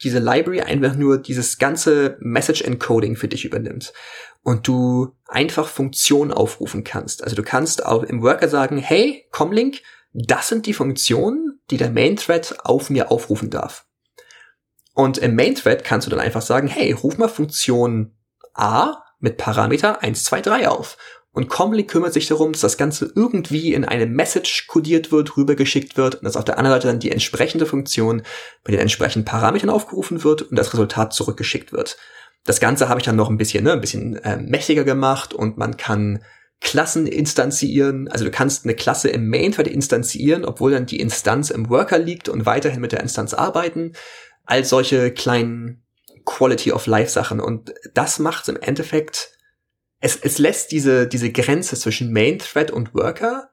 diese Library einfach nur dieses ganze Message Encoding für dich übernimmt und du einfach Funktionen aufrufen kannst. Also du kannst auch im Worker sagen, hey, Comlink, das sind die Funktionen, die der Main Thread auf mir aufrufen darf. Und im Main Thread kannst du dann einfach sagen, hey, ruf mal Funktion A mit Parameter 1, 2, 3 auf. Und Comlink kümmert sich darum, dass das Ganze irgendwie in eine Message kodiert wird, rübergeschickt wird und dass auf der anderen Seite dann die entsprechende Funktion mit den entsprechenden Parametern aufgerufen wird und das Resultat zurückgeschickt wird. Das Ganze habe ich dann noch ein bisschen, ne, ein bisschen äh, mächtiger gemacht und man kann Klassen instanzieren. Also du kannst eine Klasse im Main-Thread instanzieren, obwohl dann die Instanz im Worker liegt und weiterhin mit der Instanz arbeiten. All solche kleinen Quality of Life Sachen. Und das macht im Endeffekt, es, es lässt diese, diese Grenze zwischen Main-Thread und Worker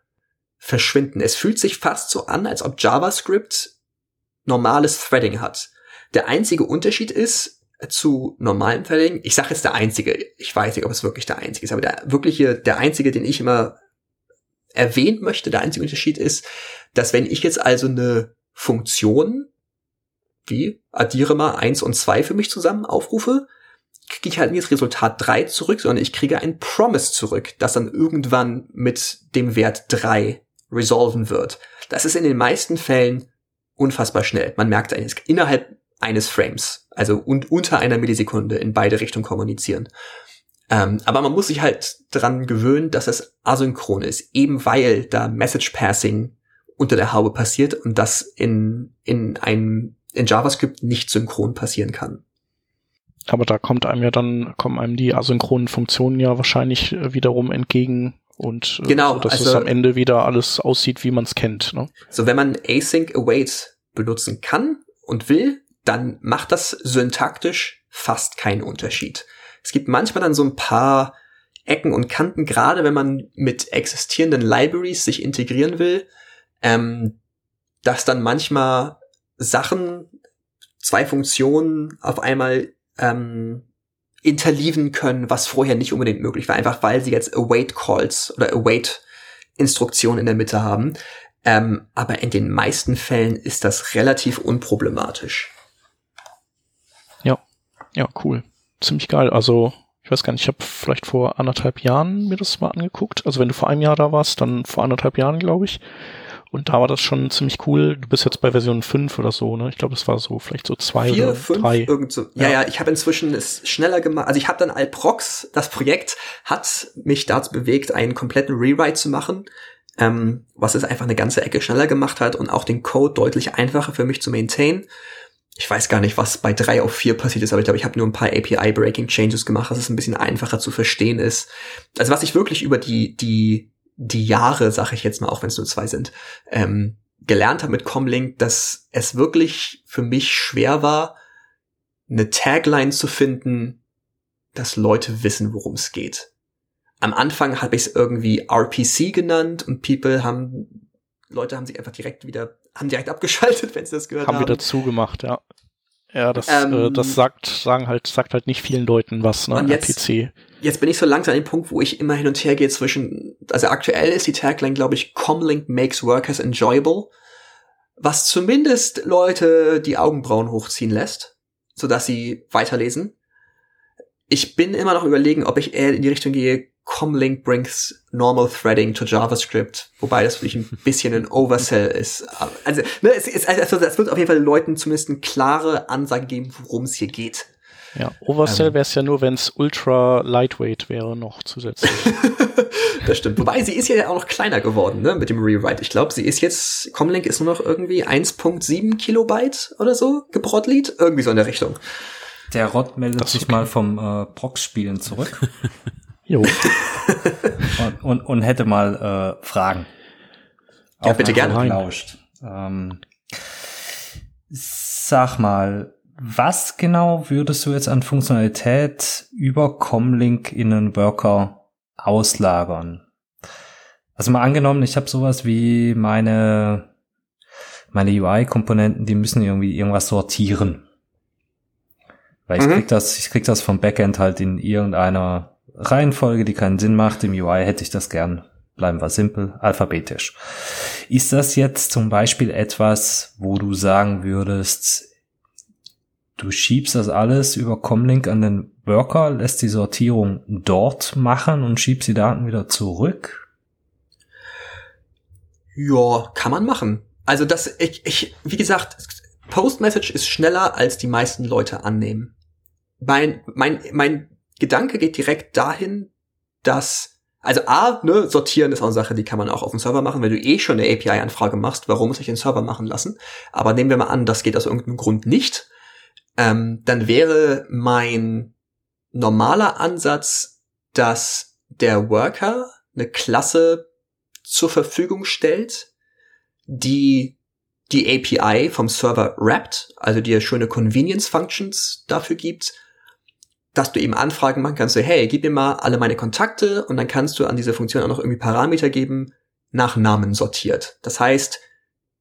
verschwinden. Es fühlt sich fast so an, als ob JavaScript normales Threading hat. Der einzige Unterschied ist, zu normalem Threading. Ich sage jetzt der einzige. Ich weiß nicht, ob es wirklich der einzige ist, aber der wirkliche, der einzige, den ich immer erwähnt möchte, der einzige Unterschied ist, dass wenn ich jetzt also eine Funktion wie addiere mal eins und zwei für mich zusammen aufrufe, kriege ich halt nicht das Resultat drei zurück, sondern ich kriege ein Promise zurück, das dann irgendwann mit dem Wert drei resolven wird. Das ist in den meisten Fällen unfassbar schnell. Man merkt eigentlich innerhalb eines Frames, also und unter einer Millisekunde in beide Richtungen kommunizieren. Ähm, aber man muss sich halt dran gewöhnen, dass es asynchron ist, eben weil da Message Passing unter der Haube passiert und das in, in einem, in JavaScript nicht synchron passieren kann. Aber da kommt einem ja dann, kommen einem die asynchronen Funktionen ja wahrscheinlich äh, wiederum entgegen und äh, genau, so, dass also, es am Ende wieder alles aussieht, wie man es kennt. Ne? So, wenn man Async Await benutzen kann und will, dann macht das syntaktisch fast keinen Unterschied. Es gibt manchmal dann so ein paar Ecken und Kanten, gerade wenn man mit existierenden Libraries sich integrieren will, ähm, dass dann manchmal Sachen, zwei Funktionen auf einmal ähm, interlieven können, was vorher nicht unbedingt möglich war, einfach weil sie jetzt await Calls oder await Instruktionen in der Mitte haben. Ähm, aber in den meisten Fällen ist das relativ unproblematisch. Ja, cool. Ziemlich geil. Also, ich weiß gar nicht, ich habe vielleicht vor anderthalb Jahren mir das mal angeguckt. Also wenn du vor einem Jahr da warst, dann vor anderthalb Jahren, glaube ich. Und da war das schon ziemlich cool. Du bist jetzt bei Version 5 oder so, ne? Ich glaube, das war so vielleicht so zwei Vier, oder fünf, drei. Irgend so. Ja, ja, ja ich habe inzwischen es schneller gemacht. Also ich habe dann Alprox, das Projekt, hat mich dazu bewegt, einen kompletten Rewrite zu machen, ähm, was es einfach eine ganze Ecke schneller gemacht hat und auch den Code deutlich einfacher für mich zu maintain ich weiß gar nicht, was bei drei auf vier passiert ist, aber ich glaube, ich habe nur ein paar API-Breaking Changes gemacht, dass es ein bisschen einfacher zu verstehen ist. Also was ich wirklich über die, die die Jahre, sag ich jetzt mal, auch wenn es nur zwei sind, ähm, gelernt habe mit Comlink, dass es wirklich für mich schwer war, eine Tagline zu finden, dass Leute wissen, worum es geht. Am Anfang habe ich es irgendwie RPC genannt und People haben, Leute haben sich einfach direkt wieder, haben direkt abgeschaltet, wenn sie das gehört haben. Haben wieder zugemacht, ja. Ja, das, ähm, äh, das sagt, sagen halt, sagt halt nicht vielen Leuten was, ne, jetzt, RPC. Jetzt bin ich so langsam an dem Punkt, wo ich immer hin und her gehe zwischen, also aktuell ist die Tagline, glaube ich, Comlink makes workers enjoyable, was zumindest Leute die Augenbrauen hochziehen lässt, sodass sie weiterlesen. Ich bin immer noch überlegen, ob ich eher in die Richtung gehe, Comlink brings normal threading to JavaScript, wobei das wirklich ein bisschen ein Oversell ist. Also, ne, es, ist, also, es wird auf jeden Fall den Leuten zumindest eine klare Ansage geben, worum es hier geht. Ja, Oversell ähm. wäre es ja nur, wenn es ultra lightweight wäre noch zusätzlich. das stimmt. Wobei sie ist ja auch noch kleiner geworden, ne, mit dem Rewrite. Ich glaube, sie ist jetzt, Comlink ist nur noch irgendwie 1.7 Kilobyte oder so gebrottlied. Irgendwie so in der Richtung. Der Rod meldet sich okay. mal vom äh, Prox-Spielen zurück. Jo. und, und, und hätte mal äh, Fragen. Ja, bitte gerne. Gelauscht. Ähm, sag mal, was genau würdest du jetzt an Funktionalität über Comlink in einen Worker auslagern? Also mal angenommen, ich habe sowas wie meine meine UI-Komponenten, die müssen irgendwie irgendwas sortieren. Weil ich mhm. krieg das, ich krieg das vom Backend halt in irgendeiner Reihenfolge, die keinen Sinn macht. Im UI hätte ich das gern, bleiben wir simpel, alphabetisch. Ist das jetzt zum Beispiel etwas, wo du sagen würdest, du schiebst das alles über Comlink an den Worker, lässt die Sortierung dort machen und schiebst die Daten wieder zurück? Ja, kann man machen. Also das, ich, ich, wie gesagt, Postmessage ist schneller, als die meisten Leute annehmen. Mein, mein, mein Gedanke geht direkt dahin, dass, also A, ne, sortieren ist auch eine Sache, die kann man auch auf dem Server machen, wenn du eh schon eine API-Anfrage machst, warum muss ich den Server machen lassen? Aber nehmen wir mal an, das geht aus irgendeinem Grund nicht, ähm, dann wäre mein normaler Ansatz, dass der Worker eine Klasse zur Verfügung stellt, die die API vom Server wrapped, also dir schöne Convenience Functions dafür gibt dass du eben Anfragen machen kannst, so, hey, gib mir mal alle meine Kontakte und dann kannst du an diese Funktion auch noch irgendwie Parameter geben, nach Namen sortiert. Das heißt,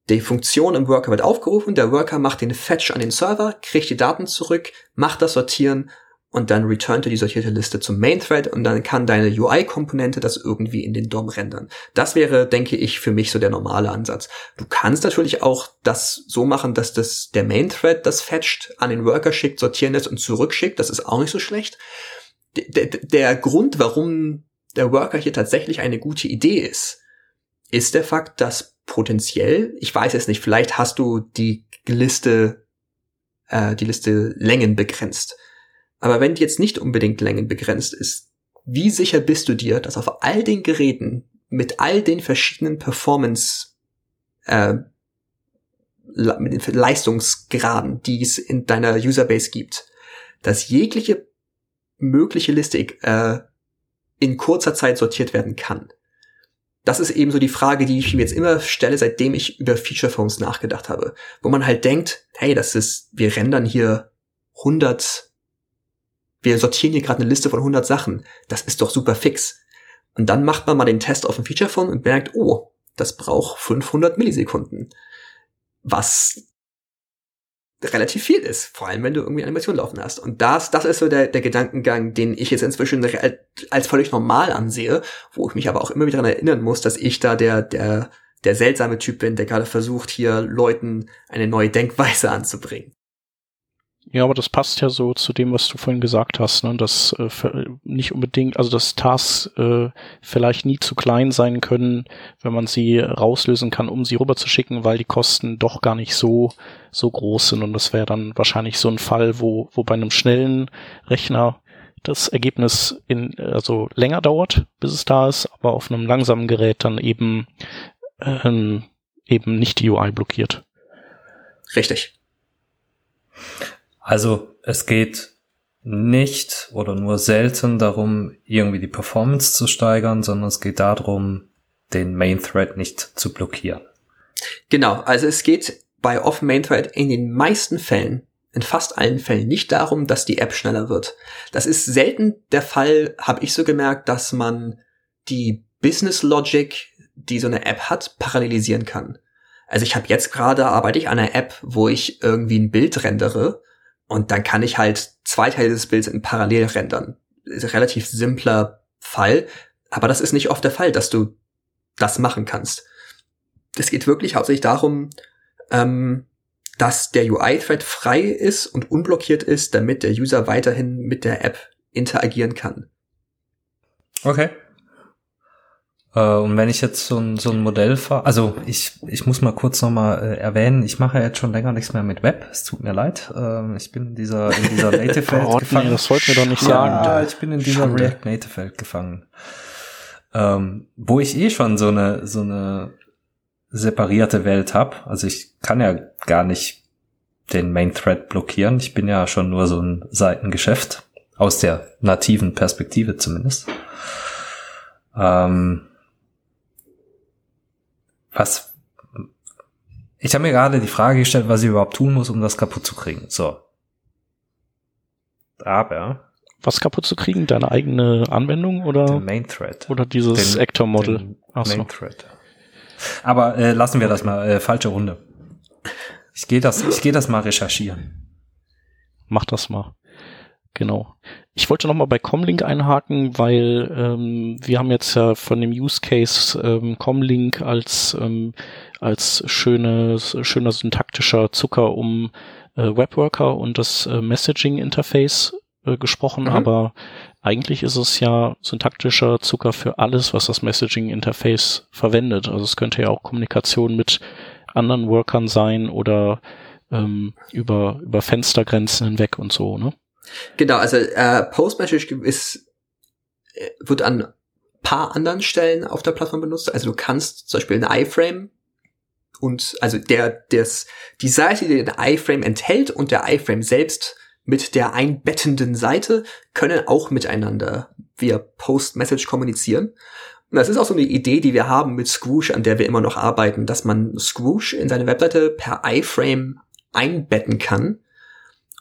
die Funktion im Worker wird aufgerufen, der Worker macht den Fetch an den Server, kriegt die Daten zurück, macht das Sortieren und dann returnt er die sortierte Liste zum Main Thread und dann kann deine UI-Komponente das irgendwie in den DOM rendern. Das wäre, denke ich, für mich so der normale Ansatz. Du kannst natürlich auch das so machen, dass das der Main Thread das fetcht, an den Worker schickt, sortieren lässt und zurückschickt. Das ist auch nicht so schlecht. Der, der Grund, warum der Worker hier tatsächlich eine gute Idee ist, ist der Fakt, dass potenziell, ich weiß es nicht, vielleicht hast du die Liste, äh, die Liste Längen begrenzt aber wenn die jetzt nicht unbedingt längenbegrenzt ist, wie sicher bist du dir, dass auf all den Geräten mit all den verschiedenen Performance äh, mit den Leistungsgraden, die es in deiner Userbase gibt, dass jegliche mögliche Liste äh, in kurzer Zeit sortiert werden kann. Das ist eben so die Frage, die ich mir jetzt immer stelle, seitdem ich über Feature Phones nachgedacht habe, wo man halt denkt, hey, das ist, wir rendern hier 100 wir sortieren hier gerade eine Liste von 100 Sachen. Das ist doch super fix. Und dann macht man mal den Test auf dem Feature Phone und merkt, oh, das braucht 500 Millisekunden. Was relativ viel ist, vor allem wenn du irgendwie Animation laufen hast. Und das, das ist so der, der Gedankengang, den ich jetzt inzwischen als völlig normal ansehe, wo ich mich aber auch immer wieder daran erinnern muss, dass ich da der, der, der seltsame Typ bin, der gerade versucht, hier Leuten eine neue Denkweise anzubringen. Ja, aber das passt ja so zu dem, was du vorhin gesagt hast, ne? dass äh, nicht unbedingt, also dass Tasks äh, vielleicht nie zu klein sein können, wenn man sie rauslösen kann, um sie rüberzuschicken, weil die Kosten doch gar nicht so so groß sind und das wäre dann wahrscheinlich so ein Fall, wo wo bei einem schnellen Rechner das Ergebnis in also länger dauert, bis es da ist, aber auf einem langsamen Gerät dann eben ähm, eben nicht die UI blockiert. Richtig. Also es geht nicht oder nur selten darum, irgendwie die Performance zu steigern, sondern es geht darum, den Main Thread nicht zu blockieren. Genau, also es geht bei Off Main Thread in den meisten Fällen, in fast allen Fällen nicht darum, dass die App schneller wird. Das ist selten der Fall, habe ich so gemerkt, dass man die Business Logic, die so eine App hat, parallelisieren kann. Also ich habe jetzt gerade arbeite ich an einer App, wo ich irgendwie ein Bild rendere und dann kann ich halt zwei Teile des Bilds in parallel rendern. Ist ein relativ simpler Fall, aber das ist nicht oft der Fall, dass du das machen kannst. Es geht wirklich hauptsächlich darum, ähm, dass der UI-Thread frei ist und unblockiert ist, damit der User weiterhin mit der App interagieren kann. Okay. Äh, und wenn ich jetzt so ein, so ein Modell fahre, also ich, ich muss mal kurz nochmal äh, erwähnen, ich mache jetzt schon länger nichts mehr mit Web. Es tut mir leid. Äh, ich bin in dieser, in dieser Native-Welt oh, gefangen. Das wollten wir doch nicht sagen. Ja, ich bin in dieser Schande. React Native-Welt gefangen. Ähm, wo ich eh schon so eine, so eine separierte Welt habe. Also ich kann ja gar nicht den Main Thread blockieren. Ich bin ja schon nur so ein Seitengeschäft. Aus der nativen Perspektive zumindest. Ähm, was ich habe mir gerade die Frage gestellt, was ich überhaupt tun muss, um das kaputt zu kriegen. So. Aber Was kaputt zu kriegen? Deine eigene Anwendung oder, den Main Thread. oder dieses Den- Actor-Model? den Ach so. Main Thread. Aber äh, lassen wir das mal. Äh, falsche Runde. Ich gehe das, ich gehe das mal recherchieren. Mach das mal. Genau. Ich wollte noch mal bei Comlink einhaken, weil ähm, wir haben jetzt ja von dem Use Case ähm, Comlink als ähm, als schönes schöner syntaktischer Zucker um äh, Webworker und das äh, Messaging Interface äh, gesprochen, Mhm. aber eigentlich ist es ja syntaktischer Zucker für alles, was das Messaging Interface verwendet. Also es könnte ja auch Kommunikation mit anderen Workern sein oder ähm, über über Fenstergrenzen hinweg und so, ne? Genau, also äh, Postmessage ist, äh, wird an paar anderen Stellen auf der Plattform benutzt. Also du kannst zum Beispiel ein iFrame und also der, des, die Seite, die den iFrame enthält und der iFrame selbst mit der einbettenden Seite können auch miteinander via Post-Message kommunizieren. Und das ist auch so eine Idee, die wir haben mit Squoosh, an der wir immer noch arbeiten, dass man Squoosh in seine Webseite per iFrame einbetten kann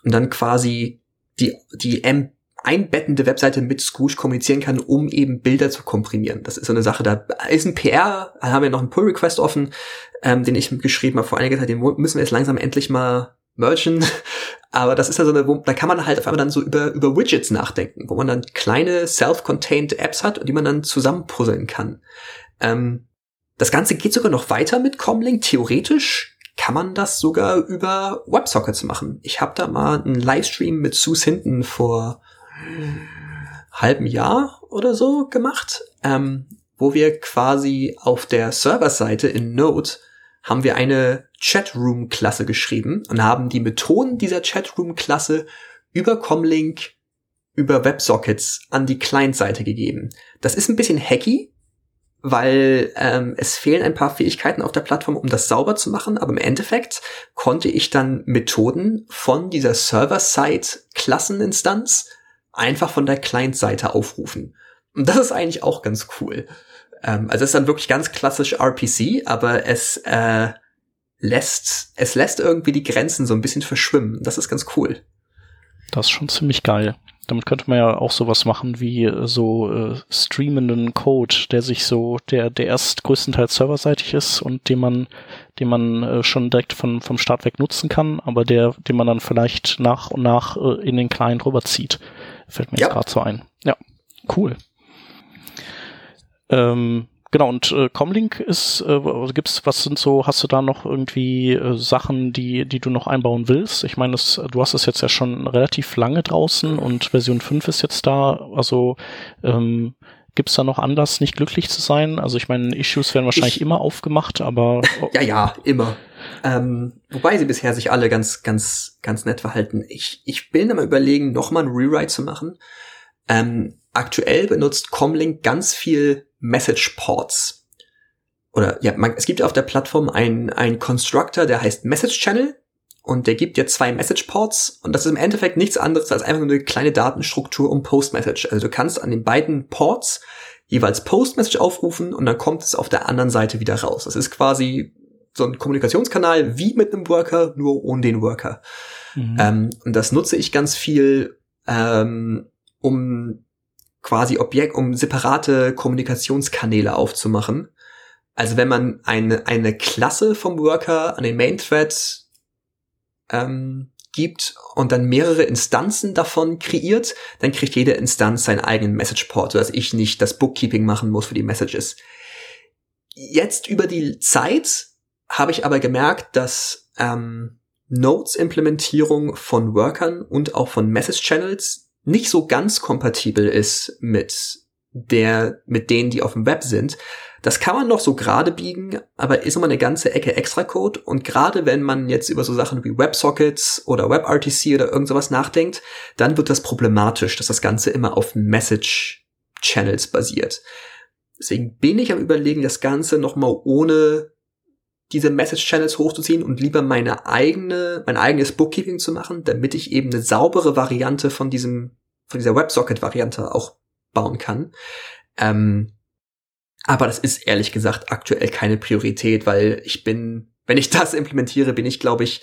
und dann quasi die, die M einbettende Webseite mit Squoosh kommunizieren kann, um eben Bilder zu komprimieren. Das ist so eine Sache, da ist ein PR, da haben wir noch einen Pull-Request offen, ähm, den ich geschrieben habe vor einiger Zeit, den müssen wir jetzt langsam endlich mal mergen. Aber das ist ja so eine, wo, da kann man halt auf einmal dann so über, über Widgets nachdenken, wo man dann kleine self-contained Apps hat, die man dann zusammenpuzzeln kann. Ähm, das Ganze geht sogar noch weiter mit Comlink. Theoretisch kann man das sogar über WebSockets machen. Ich habe da mal einen Livestream mit Sus Hinton vor halben Jahr oder so gemacht, ähm, wo wir quasi auf der Serverseite in Node haben wir eine Chatroom-Klasse geschrieben und haben die Methoden dieser Chatroom-Klasse über Comlink über WebSockets an die Client-Seite gegeben. Das ist ein bisschen hacky, weil ähm, es fehlen ein paar Fähigkeiten auf der Plattform, um das sauber zu machen, aber im Endeffekt konnte ich dann Methoden von dieser Server-Side-Klasseninstanz einfach von der Client-Seite aufrufen. Und das ist eigentlich auch ganz cool. Ähm, also es ist dann wirklich ganz klassisch RPC, aber es äh, lässt es lässt irgendwie die Grenzen so ein bisschen verschwimmen. Das ist ganz cool. Das ist schon ziemlich geil. Damit könnte man ja auch sowas machen wie äh, so äh, streamenden Code, der sich so, der, der erst größtenteils serverseitig ist und den man, den man äh, schon direkt von, vom Start weg nutzen kann, aber der, den man dann vielleicht nach und nach äh, in den Client rüberzieht. Fällt mir Ja. jetzt gerade so ein. Ja, cool. Ähm, genau, und äh, Comlink ist, äh, gibt's, was sind so, hast du da noch irgendwie äh, Sachen, die, die du noch einbauen willst? Ich meine, du hast es jetzt ja schon relativ lange draußen und Version 5 ist jetzt da, also ähm, gibt's da noch Anlass, nicht glücklich zu sein? Also ich meine, Issues werden wahrscheinlich Ich- immer aufgemacht, aber Ja, ja, immer. Ähm, wobei sie bisher sich alle ganz, ganz, ganz nett verhalten. Ich, ich bin am überlegen, nochmal ein Rewrite zu machen. Ähm, aktuell benutzt Comlink ganz viel Message Ports. Oder ja, man, es gibt auf der Plattform einen einen Constructor, der heißt Message Channel und der gibt dir zwei Message Ports und das ist im Endeffekt nichts anderes als einfach nur eine kleine Datenstruktur um Post Message. Also du kannst an den beiden Ports jeweils Post-Message aufrufen und dann kommt es auf der anderen Seite wieder raus. Das ist quasi so ein Kommunikationskanal wie mit einem Worker, nur ohne den Worker. Mhm. Ähm, und das nutze ich ganz viel, ähm, um quasi Objekt, um separate Kommunikationskanäle aufzumachen. Also wenn man eine, eine Klasse vom Worker an den Main Thread ähm, gibt und dann mehrere Instanzen davon kreiert, dann kriegt jede Instanz seinen eigenen Message-Port, sodass ich nicht das Bookkeeping machen muss für die Messages. Jetzt über die Zeit habe ich aber gemerkt, dass ähm, Nodes-Implementierung von Workern und auch von Message-Channels nicht so ganz kompatibel ist mit der, mit denen, die auf dem Web sind. Das kann man noch so gerade biegen, aber ist immer eine ganze Ecke extra Code. Und gerade wenn man jetzt über so Sachen wie WebSockets oder WebRTC oder irgend sowas nachdenkt, dann wird das problematisch, dass das Ganze immer auf Message Channels basiert. Deswegen bin ich am überlegen, das Ganze nochmal ohne diese Message Channels hochzuziehen und lieber meine eigene, mein eigenes Bookkeeping zu machen, damit ich eben eine saubere Variante von diesem, von dieser WebSocket Variante auch bauen kann. Ähm, aber das ist ehrlich gesagt aktuell keine Priorität, weil ich bin, wenn ich das implementiere, bin ich, glaube ich,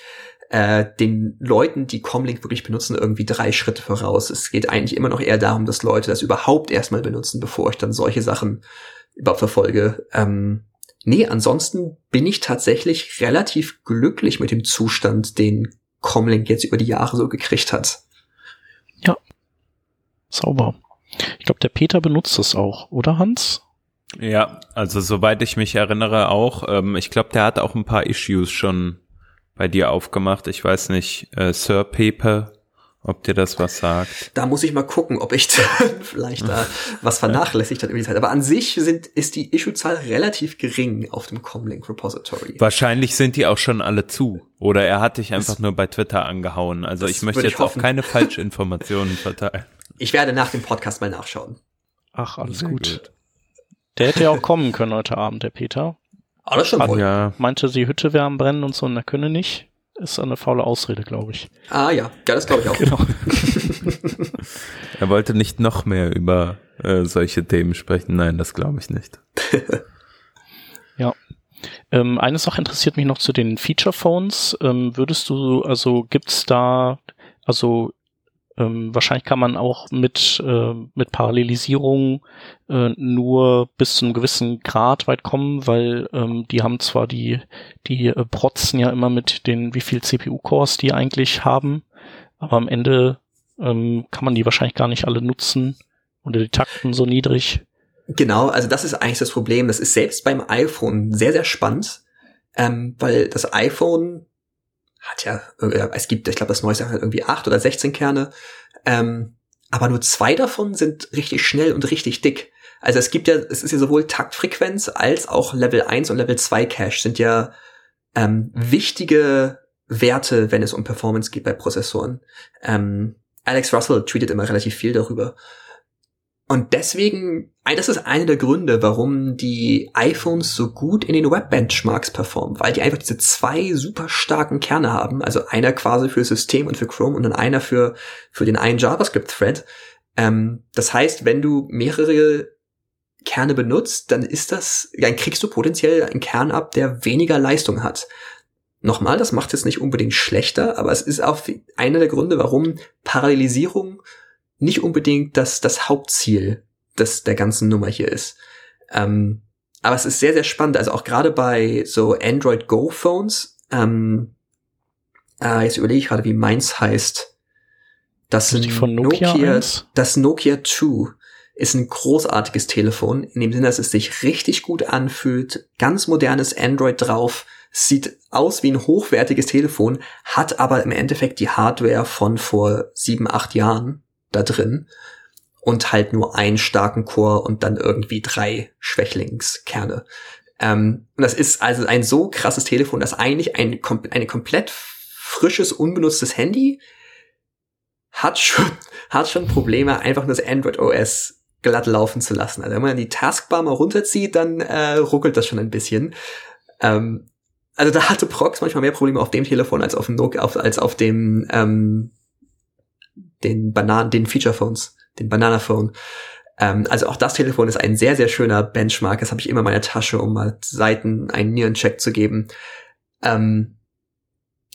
äh, den Leuten, die Comlink wirklich benutzen, irgendwie drei Schritte voraus. Es geht eigentlich immer noch eher darum, dass Leute das überhaupt erstmal benutzen, bevor ich dann solche Sachen überhaupt verfolge. Ähm, nee, ansonsten bin ich tatsächlich relativ glücklich mit dem Zustand, den Comlink jetzt über die Jahre so gekriegt hat. Ja. Sauber. Ich glaube, der Peter benutzt es auch, oder Hans? Ja, also soweit ich mich erinnere auch. Ähm, ich glaube, der hat auch ein paar Issues schon bei dir aufgemacht. Ich weiß nicht, äh, Sir Paper, ob dir das was sagt. Da muss ich mal gucken, ob ich vielleicht da was vernachlässigt hat über die Zeit. Aber an sich sind, ist die Issue-Zahl relativ gering auf dem Comlink Repository. Wahrscheinlich sind die auch schon alle zu. Oder er hat dich einfach das, nur bei Twitter angehauen. Also ich möchte jetzt auch keine Falschinformationen verteilen. Ich werde nach dem Podcast mal nachschauen. Ach, alles gut. gut. Der hätte ja auch kommen können heute Abend, der Peter. Alles schon wohl. Ja. Meinte, die Hütte wäre am Brennen und so und er könne nicht. Ist eine faule Ausrede, glaube ich. Ah ja, ja das glaube ich auch. Genau. er wollte nicht noch mehr über äh, solche Themen sprechen. Nein, das glaube ich nicht. ja. Ähm, eine Sache interessiert mich noch zu den Feature Phones. Ähm, würdest du, also gibt's da, also ähm, wahrscheinlich kann man auch mit, äh, mit Parallelisierung äh, nur bis zu einem gewissen Grad weit kommen, weil ähm, die haben zwar die, die äh, protzen ja immer mit den, wie viel CPU-Cores die eigentlich haben, aber am Ende ähm, kann man die wahrscheinlich gar nicht alle nutzen oder die Takten so niedrig. Genau, also das ist eigentlich das Problem. Das ist selbst beim iPhone sehr, sehr spannend, ähm, weil das iPhone hat ja, äh, es gibt, ich glaube, das neueste hat irgendwie acht oder 16 Kerne, ähm, aber nur zwei davon sind richtig schnell und richtig dick. Also es gibt ja, es ist ja sowohl Taktfrequenz als auch Level 1 und Level 2 Cache sind ja ähm, wichtige Werte, wenn es um Performance geht bei Prozessoren. Ähm, Alex Russell tweetet immer relativ viel darüber. Und deswegen, das ist einer der Gründe, warum die iPhones so gut in den Web-Benchmarks performen, weil die einfach diese zwei super starken Kerne haben, also einer quasi für System und für Chrome und dann einer für, für den einen JavaScript-Thread. Ähm, das heißt, wenn du mehrere Kerne benutzt, dann ist das, dann kriegst du potenziell einen Kern ab, der weniger Leistung hat. Nochmal, das macht es nicht unbedingt schlechter, aber es ist auch einer der Gründe, warum Parallelisierung nicht unbedingt das, das Hauptziel des, der ganzen Nummer hier ist. Ähm, aber es ist sehr, sehr spannend. Also auch gerade bei so Android Go Phones, ähm, äh, jetzt überlege ich gerade, wie meins heißt. Das ist von Nokia, Nokia das Nokia 2 ist ein großartiges Telefon, in dem Sinne, dass es sich richtig gut anfühlt, ganz modernes Android drauf, sieht aus wie ein hochwertiges Telefon, hat aber im Endeffekt die Hardware von vor sieben, acht Jahren da drin und halt nur einen starken Core und dann irgendwie drei Schwächlingskerne. Ähm, und das ist also ein so krasses Telefon, dass eigentlich ein, eine komplett frisches, unbenutztes Handy hat schon, hat schon Probleme, einfach nur das Android OS glatt laufen zu lassen. Also wenn man die Taskbar mal runterzieht, dann äh, ruckelt das schon ein bisschen. Ähm, also da hatte Prox manchmal mehr Probleme auf dem Telefon als auf dem Nokia, auf, als auf dem ähm, den Bananen, den Feature Phones, den Banana Phone. Ähm, also auch das Telefon ist ein sehr, sehr schöner Benchmark. Das habe ich immer in meiner Tasche, um mal Seiten einen Nierencheck zu geben. Ähm,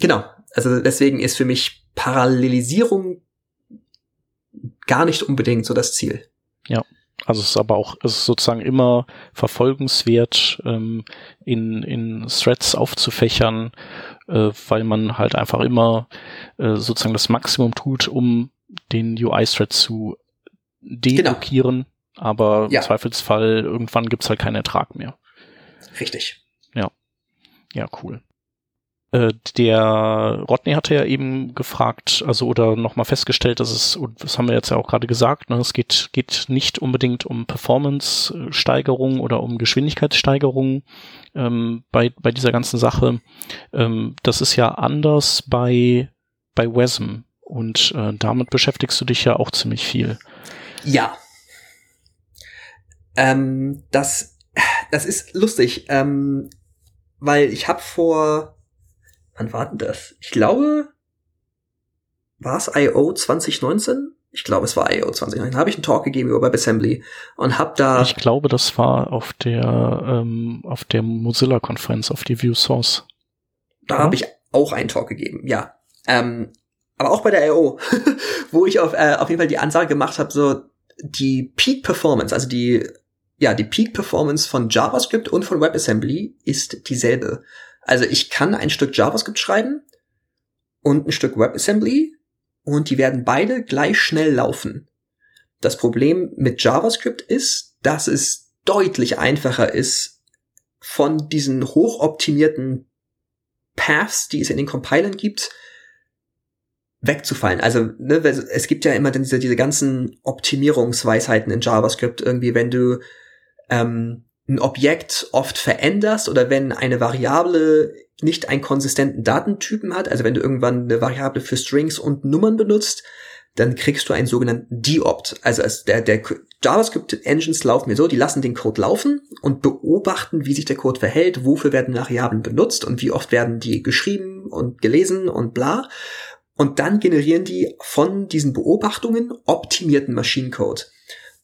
genau. Also deswegen ist für mich Parallelisierung gar nicht unbedingt so das Ziel. Ja. Also es ist aber auch, es ist sozusagen immer verfolgenswert, ähm, in, in Threads aufzufächern, äh, weil man halt einfach immer äh, sozusagen das Maximum tut, um den UI-Thread zu deblockieren. Genau. Aber ja. im Zweifelsfall irgendwann gibt's halt keinen Ertrag mehr. Richtig. Ja. Ja, cool. Äh, der Rodney hatte ja eben gefragt, also oder nochmal festgestellt, dass es, und das haben wir jetzt ja auch gerade gesagt, ne, es geht, geht nicht unbedingt um Performance-Steigerung oder um Geschwindigkeitssteigerung ähm, bei, bei dieser ganzen Sache. Ähm, das ist ja anders bei, bei WASM und äh, damit beschäftigst du dich ja auch ziemlich viel. Ja. Ähm, das, das ist lustig, ähm, weil ich habe vor wann war denn das? Ich glaube, war es I.O. 2019? Ich glaube, es war I.O. 2019. Da habe ich einen Talk gegeben über WebAssembly und habe da. Ich glaube, das war auf der ähm, auf der Mozilla-Konferenz, auf die View Source. Da ja? habe ich auch einen Talk gegeben, ja. Ähm, aber auch bei der I.O., wo ich auf, äh, auf jeden Fall die Ansage gemacht habe, so die Peak Performance, also die ja, die Peak Performance von JavaScript und von WebAssembly ist dieselbe. Also ich kann ein Stück JavaScript schreiben und ein Stück WebAssembly und die werden beide gleich schnell laufen. Das Problem mit JavaScript ist, dass es deutlich einfacher ist, von diesen hochoptimierten Paths, die es in den Compilern gibt, wegzufallen. Also ne, es gibt ja immer diese, diese ganzen Optimierungsweisheiten in JavaScript, irgendwie, wenn du ähm, ein Objekt oft veränderst oder wenn eine Variable nicht einen konsistenten Datentypen hat, also wenn du irgendwann eine Variable für Strings und Nummern benutzt, dann kriegst du einen sogenannten Deopt. Also der, der JavaScript-Engines laufen mir so, die lassen den Code laufen und beobachten, wie sich der Code verhält, wofür werden Variablen benutzt und wie oft werden die geschrieben und gelesen und bla. Und dann generieren die von diesen Beobachtungen optimierten Maschinencode.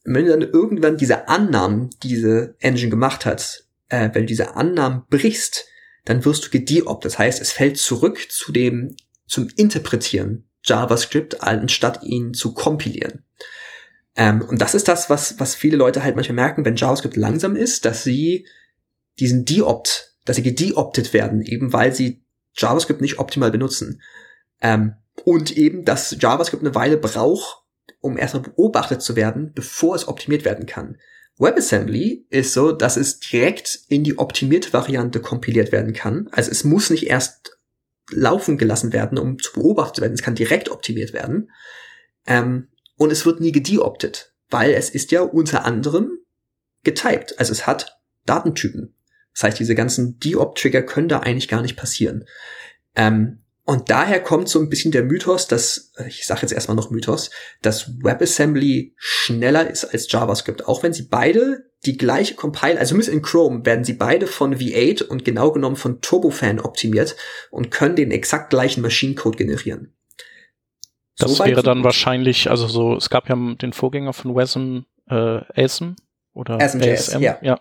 Wenn du dann irgendwann diese Annahmen, die diese Engine gemacht hat, äh, wenn du diese Annahmen brichst, dann wirst du gedeopt. Das heißt, es fällt zurück zu dem, zum Interpretieren JavaScript, anstatt ihn zu kompilieren. Ähm, und das ist das, was, was viele Leute halt manchmal merken, wenn JavaScript langsam ist, dass sie diesen Deopt, dass sie gedeoptet werden, eben weil sie JavaScript nicht optimal benutzen. Ähm, und eben, dass JavaScript eine Weile braucht, um erstmal beobachtet zu werden, bevor es optimiert werden kann. WebAssembly ist so, dass es direkt in die optimierte Variante kompiliert werden kann. Also es muss nicht erst laufen gelassen werden, um zu beobachtet werden. Es kann direkt optimiert werden. Ähm, und es wird nie gedeoptet, weil es ist ja unter anderem getyped. Also es hat Datentypen. Das heißt, diese ganzen Deopt-Trigger können da eigentlich gar nicht passieren. Ähm, und daher kommt so ein bisschen der Mythos, dass, ich sage jetzt erstmal noch Mythos, dass WebAssembly schneller ist als JavaScript, auch wenn sie beide die gleiche Compile, also zumindest in Chrome werden sie beide von V8 und genau genommen von Turbofan optimiert und können den exakt gleichen Maschinecode generieren. Das so wäre dann wahrscheinlich, also so, es gab ja den Vorgänger von WASM, äh, ASM oder ASM, ja. ja.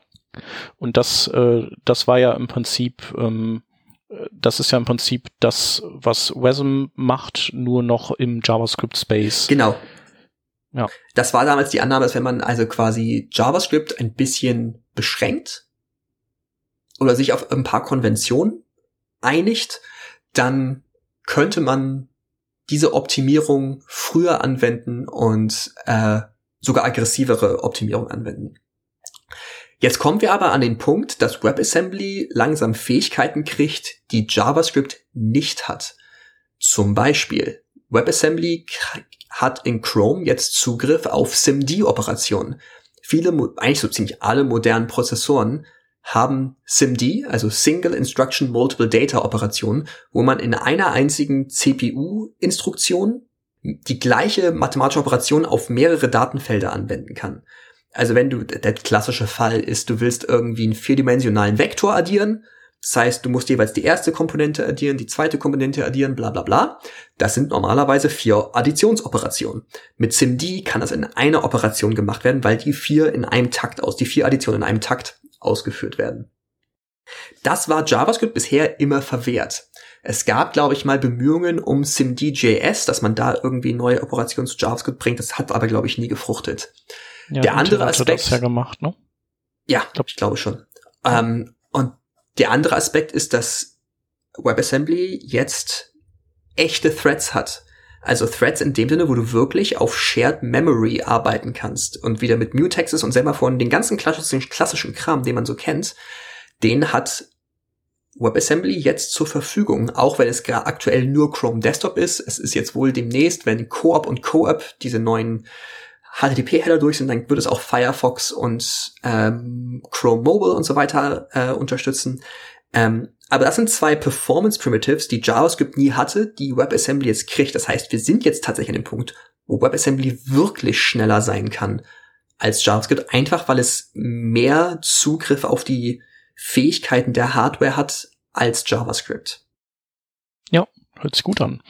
Und das, äh, das war ja im Prinzip ähm, das ist ja im Prinzip das, was WASM macht, nur noch im JavaScript-Space. Genau. Ja. Das war damals die Annahme, dass wenn man also quasi JavaScript ein bisschen beschränkt oder sich auf ein paar Konventionen einigt, dann könnte man diese Optimierung früher anwenden und äh, sogar aggressivere Optimierung anwenden. Jetzt kommen wir aber an den Punkt, dass WebAssembly langsam Fähigkeiten kriegt, die JavaScript nicht hat. Zum Beispiel, WebAssembly hat in Chrome jetzt Zugriff auf SIMD-Operationen. Viele, eigentlich so ziemlich alle modernen Prozessoren haben SIMD, also Single Instruction Multiple Data Operationen, wo man in einer einzigen CPU-Instruktion die gleiche mathematische Operation auf mehrere Datenfelder anwenden kann. Also wenn du, der klassische Fall ist, du willst irgendwie einen vierdimensionalen Vektor addieren, Das heißt, du musst jeweils die erste Komponente addieren, die zweite Komponente addieren, bla bla bla. Das sind normalerweise vier Additionsoperationen. Mit SIMD kann das in einer Operation gemacht werden, weil die vier in einem Takt aus, die vier Additionen in einem Takt ausgeführt werden. Das war JavaScript bisher immer verwehrt. Es gab, glaube ich, mal Bemühungen um SIMD.js, dass man da irgendwie neue Operationen zu JavaScript bringt. Das hat aber, glaube ich, nie gefruchtet. Ja, der andere Aspekt. Das ja gemacht, ne? Ja, glaub, ich glaube schon. Ähm, und der andere Aspekt ist, dass WebAssembly jetzt echte Threads hat. Also Threads in dem Sinne, wo du wirklich auf Shared Memory arbeiten kannst und wieder mit Mutexes und Semaphore den ganzen klassischen, klassischen Kram, den man so kennt, den hat WebAssembly jetzt zur Verfügung, auch wenn es aktuell nur Chrome Desktop ist. Es ist jetzt wohl demnächst, wenn Coop und Coop diese neuen HTTP-Header durch sind, dann wird es auch Firefox und ähm, Chrome Mobile und so weiter äh, unterstützen. Ähm, aber das sind zwei Performance Primitives, die JavaScript nie hatte, die WebAssembly jetzt kriegt. Das heißt, wir sind jetzt tatsächlich an dem Punkt, wo WebAssembly wirklich schneller sein kann als JavaScript, einfach weil es mehr Zugriff auf die Fähigkeiten der Hardware hat als JavaScript. Ja, hört sich gut an.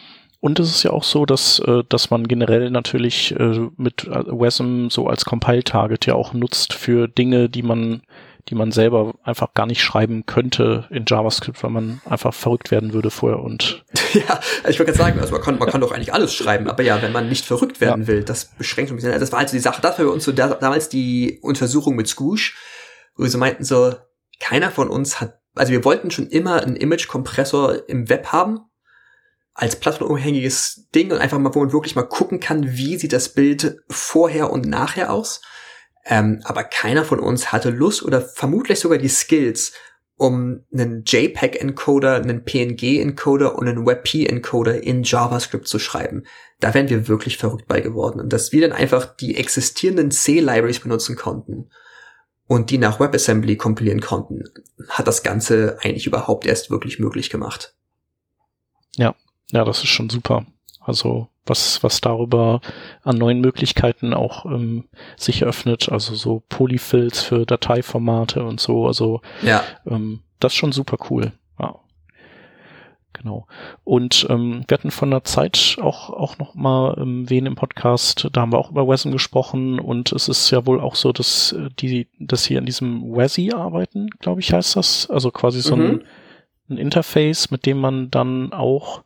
Und es ist ja auch so, dass, äh, dass man generell natürlich äh, mit WASM so als Compile-Target ja auch nutzt für Dinge, die man, die man selber einfach gar nicht schreiben könnte in JavaScript, weil man einfach verrückt werden würde vorher und. Ja, ich wollte gerade sagen, also man kann, man kann doch eigentlich alles schreiben, aber ja, wenn man nicht verrückt werden ja. will, das beschränkt ein bisschen. Das war also die Sache, das war bei uns so da, damals die Untersuchung mit Scoosh, wo sie meinten so, keiner von uns hat, also wir wollten schon immer einen Image-Kompressor im Web haben, als plattformunabhängiges Ding und einfach mal, wo man wirklich mal gucken kann, wie sieht das Bild vorher und nachher aus. Ähm, aber keiner von uns hatte Lust oder vermutlich sogar die Skills, um einen JPEG-Encoder, einen PNG-Encoder und einen WebP-Encoder in JavaScript zu schreiben. Da wären wir wirklich verrückt bei geworden. Und dass wir dann einfach die existierenden C-Libraries benutzen konnten und die nach WebAssembly kompilieren konnten, hat das Ganze eigentlich überhaupt erst wirklich möglich gemacht. Ja, ja, das ist schon super. Also was, was darüber an neuen Möglichkeiten auch ähm, sich öffnet, also so Polyfills für Dateiformate und so, also ja. ähm, das ist schon super cool. Ja. Genau. Und ähm, wir hatten von der Zeit auch, auch noch mal ähm, wen im Podcast, da haben wir auch über WASM gesprochen und es ist ja wohl auch so, dass äh, die, dass hier in diesem WASI arbeiten, glaube ich, heißt das. Also quasi so mhm. ein, ein Interface, mit dem man dann auch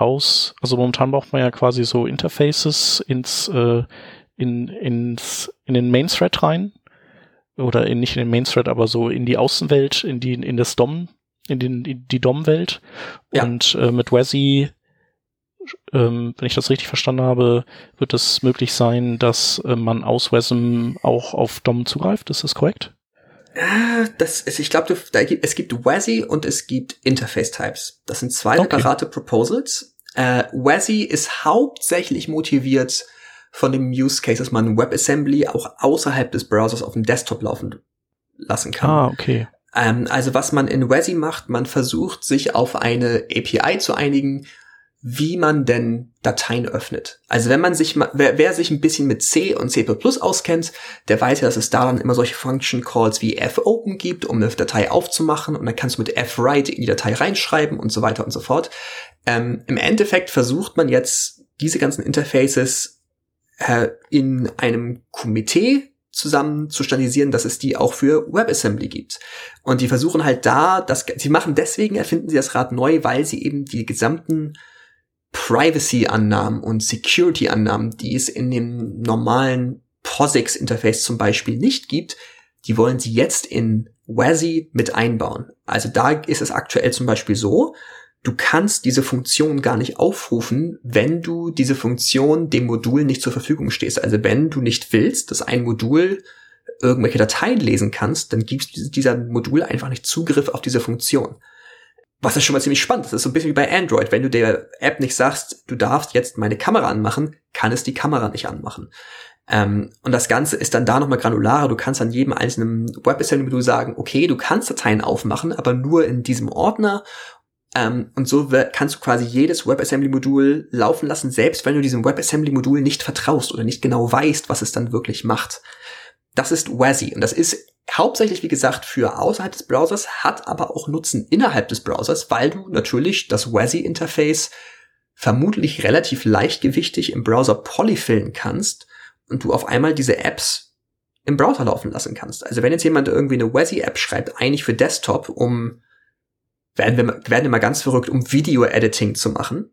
aus, also momentan braucht man ja quasi so Interfaces ins, äh, in, ins, in den Main Thread rein. Oder in, nicht in den Main Thread, aber so in die Außenwelt, in die, in das DOM, in, den, in die DOM-Welt. Ja. Und äh, mit WASI, ähm, wenn ich das richtig verstanden habe, wird es möglich sein, dass äh, man aus WASM auch auf DOM zugreift. Ist das korrekt? Das ist, ich glaube, es gibt WASI und es gibt Interface Types. Das sind zwei okay. separate Proposals. Äh, WASI ist hauptsächlich motiviert von dem Use Case, dass man WebAssembly auch außerhalb des Browsers auf dem Desktop laufen lassen kann. Ah, okay. Ähm, also was man in WASI macht, man versucht sich auf eine API zu einigen, wie man denn Dateien öffnet. Also wenn man sich mal, wer, wer sich ein bisschen mit C und C++ auskennt, der weiß ja, dass es da dann immer solche Function Calls wie fopen gibt, um eine Datei aufzumachen und dann kannst du mit fwrite in die Datei reinschreiben und so weiter und so fort. Ähm, Im Endeffekt versucht man jetzt diese ganzen Interfaces äh, in einem Komitee zusammen zu standardisieren, dass es die auch für WebAssembly gibt. Und die versuchen halt da, das, sie machen deswegen, erfinden sie das Rad neu, weil sie eben die gesamten Privacy-Annahmen und Security-Annahmen, die es in dem normalen POSIX-Interface zum Beispiel nicht gibt, die wollen sie jetzt in WASI mit einbauen. Also da ist es aktuell zum Beispiel so, du kannst diese Funktion gar nicht aufrufen, wenn du diese Funktion dem Modul nicht zur Verfügung stehst. Also wenn du nicht willst, dass ein Modul irgendwelche Dateien lesen kannst, dann gibst du dieser Modul einfach nicht Zugriff auf diese Funktion. Was ist schon mal ziemlich spannend. Das ist so ein bisschen wie bei Android. Wenn du der App nicht sagst, du darfst jetzt meine Kamera anmachen, kann es die Kamera nicht anmachen. Ähm, und das Ganze ist dann da nochmal granularer. Du kannst an jedem einzelnen WebAssembly-Modul sagen, okay, du kannst Dateien aufmachen, aber nur in diesem Ordner. Ähm, und so kannst du quasi jedes WebAssembly-Modul laufen lassen, selbst wenn du diesem WebAssembly-Modul nicht vertraust oder nicht genau weißt, was es dann wirklich macht. Das ist WASI und das ist hauptsächlich, wie gesagt, für außerhalb des Browsers, hat aber auch Nutzen innerhalb des Browsers, weil du natürlich das WASI-Interface vermutlich relativ leichtgewichtig im Browser polyfillen kannst und du auf einmal diese Apps im Browser laufen lassen kannst. Also wenn jetzt jemand irgendwie eine WASI-App schreibt, eigentlich für Desktop, um, werden wir, werden wir mal ganz verrückt, um Video-Editing zu machen,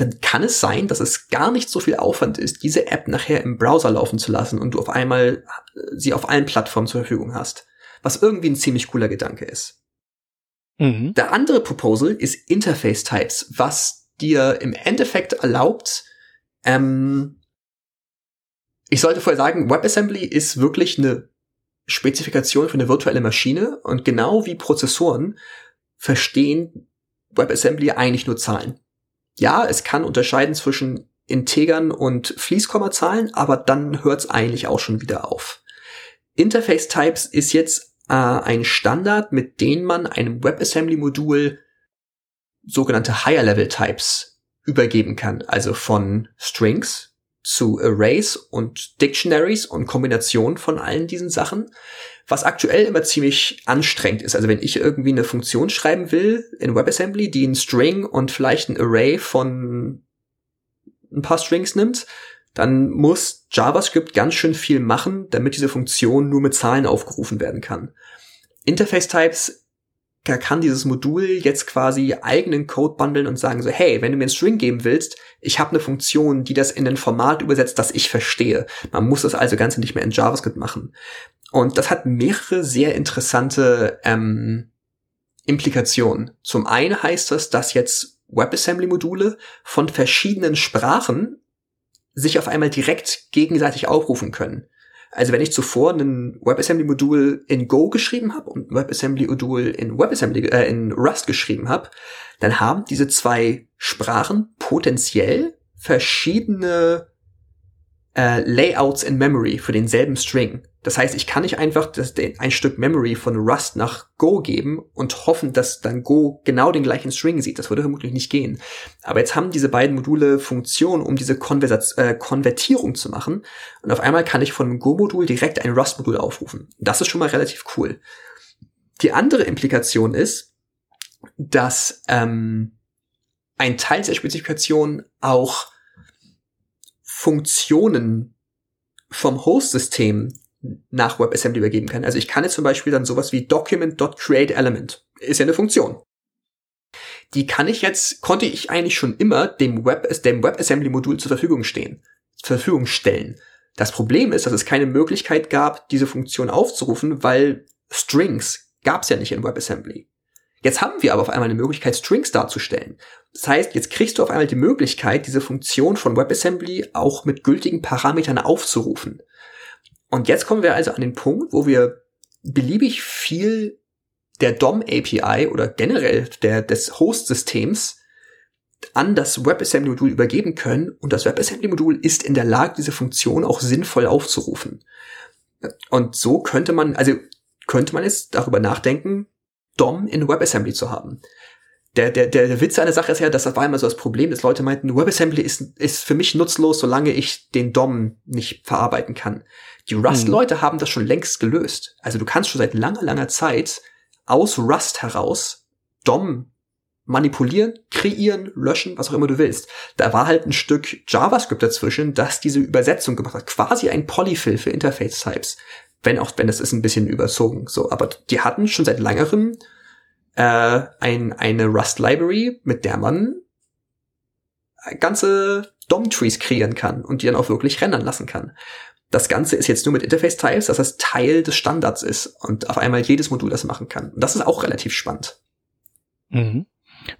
dann kann es sein, dass es gar nicht so viel Aufwand ist, diese App nachher im Browser laufen zu lassen und du auf einmal äh, sie auf allen Plattformen zur Verfügung hast. Was irgendwie ein ziemlich cooler Gedanke ist. Mhm. Der andere Proposal ist Interface Types, was dir im Endeffekt erlaubt, ähm, ich sollte vorher sagen, WebAssembly ist wirklich eine Spezifikation für eine virtuelle Maschine und genau wie Prozessoren verstehen WebAssembly eigentlich nur Zahlen ja, es kann unterscheiden zwischen Integern und Fließkommazahlen, aber dann hört es eigentlich auch schon wieder auf. Interface Types ist jetzt äh, ein Standard, mit dem man einem WebAssembly-Modul sogenannte Higher Level Types übergeben kann, also von Strings zu Arrays und Dictionaries und Kombinationen von allen diesen Sachen, was aktuell immer ziemlich anstrengend ist. Also wenn ich irgendwie eine Funktion schreiben will in WebAssembly, die ein String und vielleicht ein Array von ein paar Strings nimmt, dann muss JavaScript ganz schön viel machen, damit diese Funktion nur mit Zahlen aufgerufen werden kann. Interface Types da kann dieses Modul jetzt quasi eigenen Code bundeln und sagen so, hey, wenn du mir einen String geben willst, ich habe eine Funktion, die das in ein Format übersetzt, das ich verstehe. Man muss das also Ganze nicht mehr in JavaScript machen. Und das hat mehrere sehr interessante ähm, Implikationen. Zum einen heißt das, dass jetzt WebAssembly-Module von verschiedenen Sprachen sich auf einmal direkt gegenseitig aufrufen können. Also wenn ich zuvor ein WebAssembly-Modul in Go geschrieben habe und ein WebAssembly-Modul in WebAssembly äh, in Rust geschrieben habe, dann haben diese zwei Sprachen potenziell verschiedene äh, Layouts in Memory für denselben String. Das heißt, ich kann nicht einfach das, ein Stück Memory von Rust nach Go geben und hoffen, dass dann Go genau den gleichen String sieht. Das würde vermutlich nicht gehen. Aber jetzt haben diese beiden Module Funktionen, um diese Konversaz äh, Konvertierung zu machen. Und auf einmal kann ich von einem Go-Modul direkt ein Rust-Modul aufrufen. Das ist schon mal relativ cool. Die andere Implikation ist, dass ähm, ein Teil der Spezifikation auch Funktionen vom Host-System nach WebAssembly übergeben kann. Also ich kann jetzt zum Beispiel dann sowas wie document.createElement. Ist ja eine Funktion. Die kann ich jetzt, konnte ich eigentlich schon immer dem Web, dem WebAssembly-Modul zur Verfügung stehen, zur Verfügung stellen. Das Problem ist, dass es keine Möglichkeit gab, diese Funktion aufzurufen, weil Strings gab es ja nicht in WebAssembly. Jetzt haben wir aber auf einmal eine Möglichkeit, Strings darzustellen. Das heißt, jetzt kriegst du auf einmal die Möglichkeit, diese Funktion von WebAssembly auch mit gültigen Parametern aufzurufen. Und jetzt kommen wir also an den Punkt, wo wir beliebig viel der DOM API oder generell der, des Host-Systems an das WebAssembly-Modul übergeben können und das WebAssembly-Modul ist in der Lage, diese Funktion auch sinnvoll aufzurufen. Und so könnte man, also könnte man jetzt darüber nachdenken, DOM in WebAssembly zu haben der, der, der Witz einer Sache ist ja, dass das war immer so das Problem, dass Leute meinten, WebAssembly ist, ist für mich nutzlos, solange ich den DOM nicht verarbeiten kann. Die Rust-Leute mhm. haben das schon längst gelöst. Also du kannst schon seit langer, langer Zeit aus Rust heraus DOM manipulieren, kreieren, löschen, was auch immer du willst. Da war halt ein Stück JavaScript dazwischen, das diese Übersetzung gemacht hat. Quasi ein Polyfill für Interface-Types. Wenn auch, wenn das ist ein bisschen überzogen, so. Aber die hatten schon seit langerem äh, ein, eine Rust-Library, mit der man ganze DOM-Trees kreieren kann und die dann auch wirklich rendern lassen kann. Das Ganze ist jetzt nur mit Interface-Types, dass das Teil des Standards ist und auf einmal jedes Modul das machen kann. Und das ist auch relativ spannend. Mhm.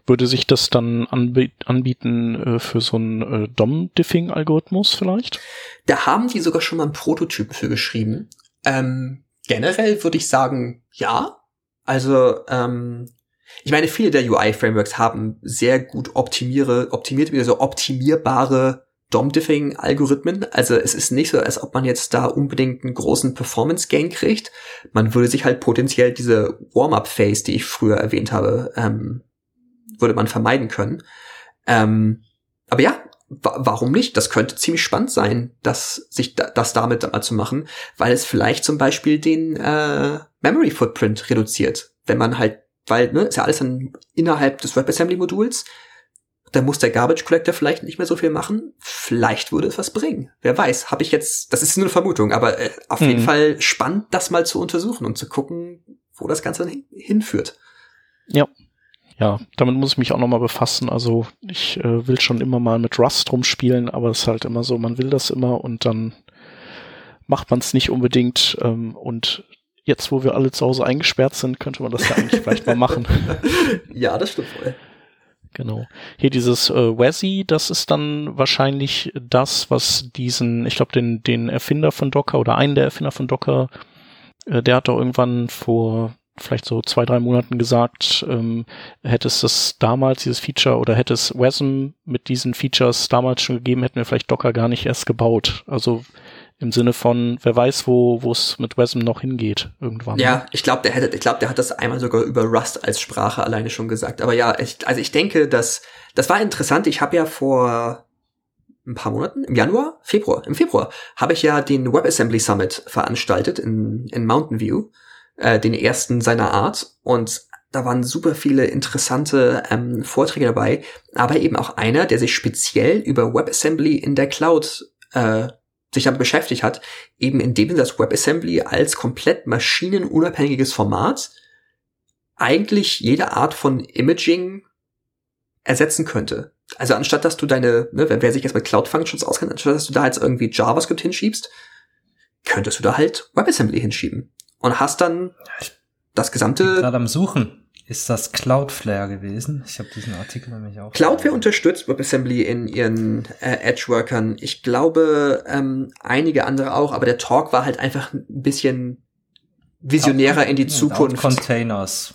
Würde sich das dann anbieten äh, für so einen äh, DOM-Diffing-Algorithmus vielleicht? Da haben die sogar schon mal einen Prototyp für geschrieben. Ähm, generell würde ich sagen, ja, also, ähm, ich meine, viele der UI-Frameworks haben sehr gut optimiere, optimiert, wieder so optimierbare DOM-Diffing-Algorithmen. Also es ist nicht so, als ob man jetzt da unbedingt einen großen Performance-Gain kriegt. Man würde sich halt potenziell diese Warm-up-Phase, die ich früher erwähnt habe, ähm, würde man vermeiden können. Ähm, aber ja, wa warum nicht? Das könnte ziemlich spannend sein, das sich da, das damit mal zu machen, weil es vielleicht zum Beispiel den äh, Memory Footprint reduziert, wenn man halt, weil ne, ist ja alles dann innerhalb des WebAssembly Moduls. Da muss der Garbage Collector vielleicht nicht mehr so viel machen. Vielleicht würde es was bringen. Wer weiß? Habe ich jetzt? Das ist nur eine Vermutung, aber äh, auf mhm. jeden Fall spannend, das mal zu untersuchen und zu gucken, wo das Ganze hin hinführt. Ja, ja, damit muss ich mich auch nochmal befassen. Also ich äh, will schon immer mal mit Rust rumspielen, aber es ist halt immer so, man will das immer und dann macht man es nicht unbedingt. Ähm, und jetzt, wo wir alle zu Hause eingesperrt sind, könnte man das ja eigentlich vielleicht mal machen. Ja, das stimmt voll. Genau. Hier dieses äh, WASI, das ist dann wahrscheinlich das, was diesen, ich glaube, den, den Erfinder von Docker oder einen der Erfinder von Docker, äh, der hat doch irgendwann vor vielleicht so zwei, drei Monaten gesagt, ähm, hätte es das damals, dieses Feature, oder hätte es WASM mit diesen Features damals schon gegeben, hätten wir vielleicht Docker gar nicht erst gebaut. Also im Sinne von, wer weiß, wo wo es mit WASM noch hingeht irgendwann. Ja, ich glaube, der hätte, ich glaube, der hat das einmal sogar über Rust als Sprache alleine schon gesagt. Aber ja, ich, also ich denke, dass das war interessant. Ich habe ja vor ein paar Monaten, im Januar, Februar, im Februar, habe ich ja den WebAssembly Summit veranstaltet in, in Mountain View äh, den ersten seiner Art und da waren super viele interessante ähm, Vorträge dabei, aber eben auch einer, der sich speziell über WebAssembly in der Cloud äh, sich damit beschäftigt hat, eben indem das WebAssembly als komplett maschinenunabhängiges Format eigentlich jede Art von Imaging ersetzen könnte. Also anstatt dass du deine, ne, wer sich jetzt mit Cloud Functions auskennt, anstatt dass du da jetzt irgendwie JavaScript hinschiebst, könntest du da halt WebAssembly hinschieben und hast dann das gesamte. Gerade am Suchen. Ist das Cloudflare gewesen? Ich habe diesen Artikel nämlich auch. Cloudflare unterstützt WebAssembly in ihren äh, Edge-Workern. Ich glaube, ähm, einige andere auch, aber der Talk war halt einfach ein bisschen visionärer in die Zukunft. Containers.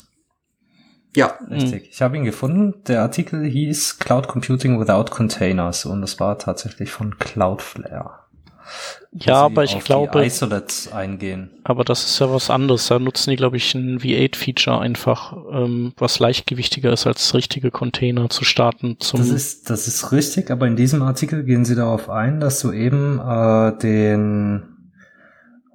Ja. Richtig. Ich habe ihn gefunden. Der Artikel hieß Cloud Computing Without Containers und das war tatsächlich von Cloudflare. Ja, aber ich glaube. Isolates eingehen. Aber das ist ja was anderes. Da nutzen die, glaube ich, ein V8-Feature einfach, ähm, was leichtgewichtiger ist, als richtige Container zu starten. Zum das ist, das ist richtig, aber in diesem Artikel gehen sie darauf ein, dass du eben äh, den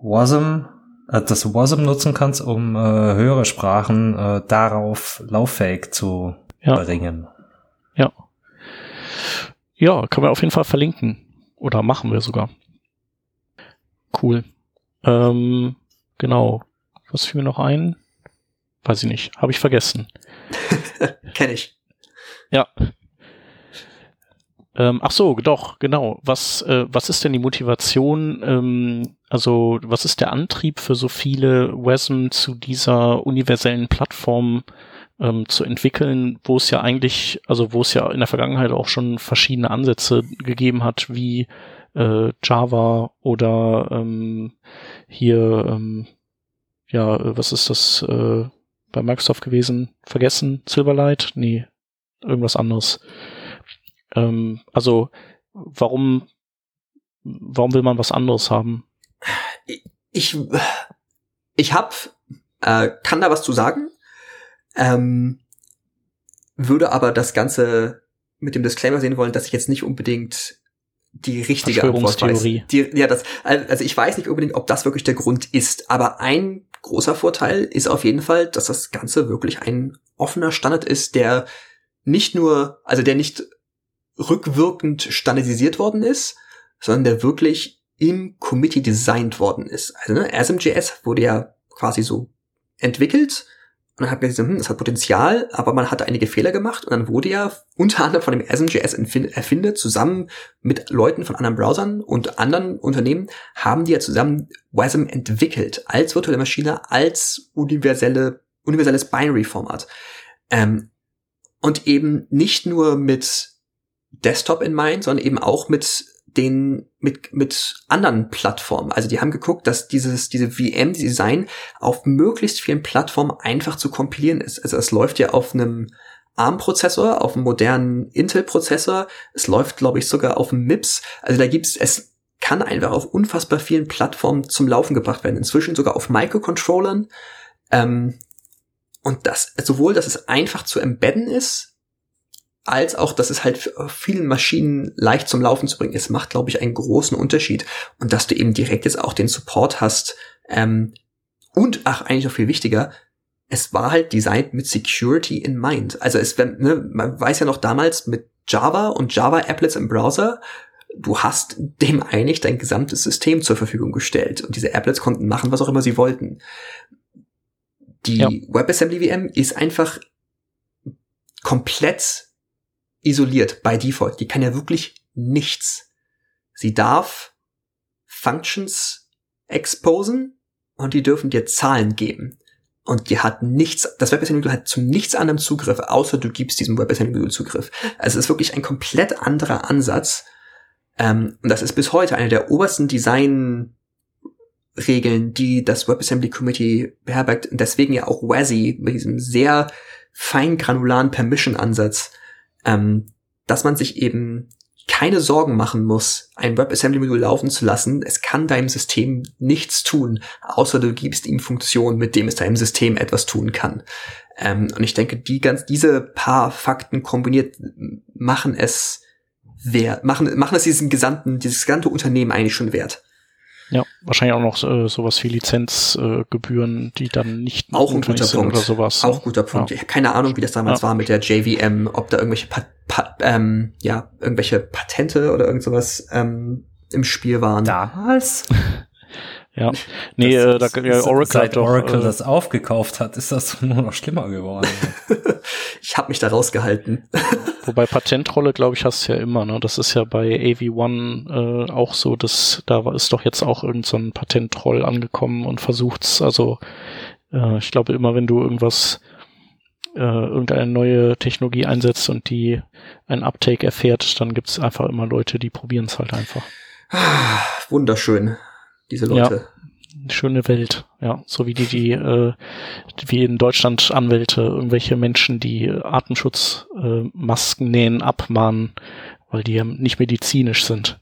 WASM, äh, das WASM nutzen kannst, um äh, höhere Sprachen äh, darauf lauffähig zu ja. bringen. Ja. Ja, kann man auf jeden Fall verlinken. Oder machen wir sogar. Cool. Ähm, genau. Was fiel mir noch ein? Weiß ich nicht. Habe ich vergessen. Kenn ich. Ja. Ähm, ach so, doch, genau. Was, äh, was ist denn die Motivation, ähm, also was ist der Antrieb für so viele WASM zu dieser universellen Plattform ähm, zu entwickeln, wo es ja eigentlich, also wo es ja in der Vergangenheit auch schon verschiedene Ansätze gegeben hat, wie äh, Java oder ähm, hier, ähm, ja, was ist das äh, bei Microsoft gewesen? Vergessen? Silverlight? Nee, irgendwas anderes. Ähm, also, warum, warum will man was anderes haben? Ich, ich hab, äh, kann da was zu sagen, ähm, würde aber das Ganze mit dem Disclaimer sehen wollen, dass ich jetzt nicht unbedingt die richtige. Die, ja, das, also ich weiß nicht unbedingt, ob das wirklich der Grund ist, aber ein großer Vorteil ist auf jeden Fall, dass das Ganze wirklich ein offener Standard ist, der nicht nur, also der nicht rückwirkend standardisiert worden ist, sondern der wirklich im Committee designt worden ist. Also ne, ASM.js wurde ja quasi so entwickelt und dann hat man gesagt, hm, das hat Potenzial, aber man hat einige Fehler gemacht und dann wurde ja unter anderem von dem ASM.js-Erfinder zusammen mit Leuten von anderen Browsern und anderen Unternehmen haben die ja zusammen WASM entwickelt als virtuelle Maschine, als universelle, universelles Binary-Format. Ähm, und eben nicht nur mit Desktop in mind, sondern eben auch mit den mit mit anderen Plattformen. Also die haben geguckt, dass dieses diese VM Design auf möglichst vielen Plattformen einfach zu kompilieren ist. Also es läuft ja auf einem ARM Prozessor, auf einem modernen Intel Prozessor. Es läuft, glaube ich, sogar auf einem MIPS. Also da gibt's es kann einfach auf unfassbar vielen Plattformen zum Laufen gebracht werden. Inzwischen sogar auf Microcontrollern. Ähm, und das sowohl, dass es einfach zu embedden ist, als auch, dass es halt für vielen Maschinen leicht zum Laufen zu bringen ist, macht, glaube ich, einen großen Unterschied. Und dass du eben direkt jetzt auch den Support hast. Ähm, und, ach, eigentlich noch viel wichtiger, es war halt designt mit Security in mind. Also es, ne, man weiß ja noch damals mit Java und Java-Applets im Browser, du hast dem eigentlich dein gesamtes System zur Verfügung gestellt und diese Applets konnten machen, was auch immer sie wollten. Die ja. WebAssembly VM ist einfach komplett isoliert by default. Die kann ja wirklich nichts. Sie darf Functions exposen und die dürfen dir Zahlen geben. Und die hat nichts, das WebAssembly-Modul hat zu nichts anderem Zugriff, außer du gibst diesem WebAssembly-Modul Zugriff. Also es ist wirklich ein komplett anderer Ansatz. Ähm, und das ist bis heute eine der obersten Design Regeln, die das WebAssembly Committee beherbergt und deswegen ja auch WASI mit diesem sehr fein granularen Permission-Ansatz, ähm, dass man sich eben keine Sorgen machen muss, ein WebAssembly-Modul laufen zu lassen. Es kann deinem System nichts tun, außer du gibst ihm Funktionen, mit dem es deinem System etwas tun kann. Ähm, und ich denke, die ganz, diese paar Fakten kombiniert machen es wert, machen, machen es diesen gesamten, dieses gesamte Unternehmen eigentlich schon wert. Ja, wahrscheinlich auch noch äh, sowas wie Lizenzgebühren, äh, die dann nicht auch ein guter Punkt oder sowas. Auch guter Punkt. Ja. Ich habe keine Ahnung, wie das damals ja. war mit der JVM, ob da irgendwelche pa pa ähm, ja irgendwelche Patente oder irgend sowas ähm, im Spiel waren. Damals? Ja, nee, das, äh, da, das, ja, Oracle seit doch, Oracle äh, das aufgekauft hat, ist das nur noch schlimmer geworden. ich habe mich da rausgehalten. Wobei Patentrolle, glaube ich, hast du ja immer. Ne? Das ist ja bei AV1 äh, auch so, dass da ist doch jetzt auch irgend so ein Patentroll angekommen und versucht's. Also äh, ich glaube immer, wenn du irgendwas äh, irgendeine neue Technologie einsetzt und die ein Uptake erfährt, dann gibt's einfach immer Leute, die probieren es halt einfach. Wunderschön diese Leute. Ja, schöne Welt, ja. So wie die, die, äh, wie in Deutschland Anwälte, irgendwelche Menschen, die Atemschutzmasken äh, nähen, abmahnen, weil die ja nicht medizinisch sind.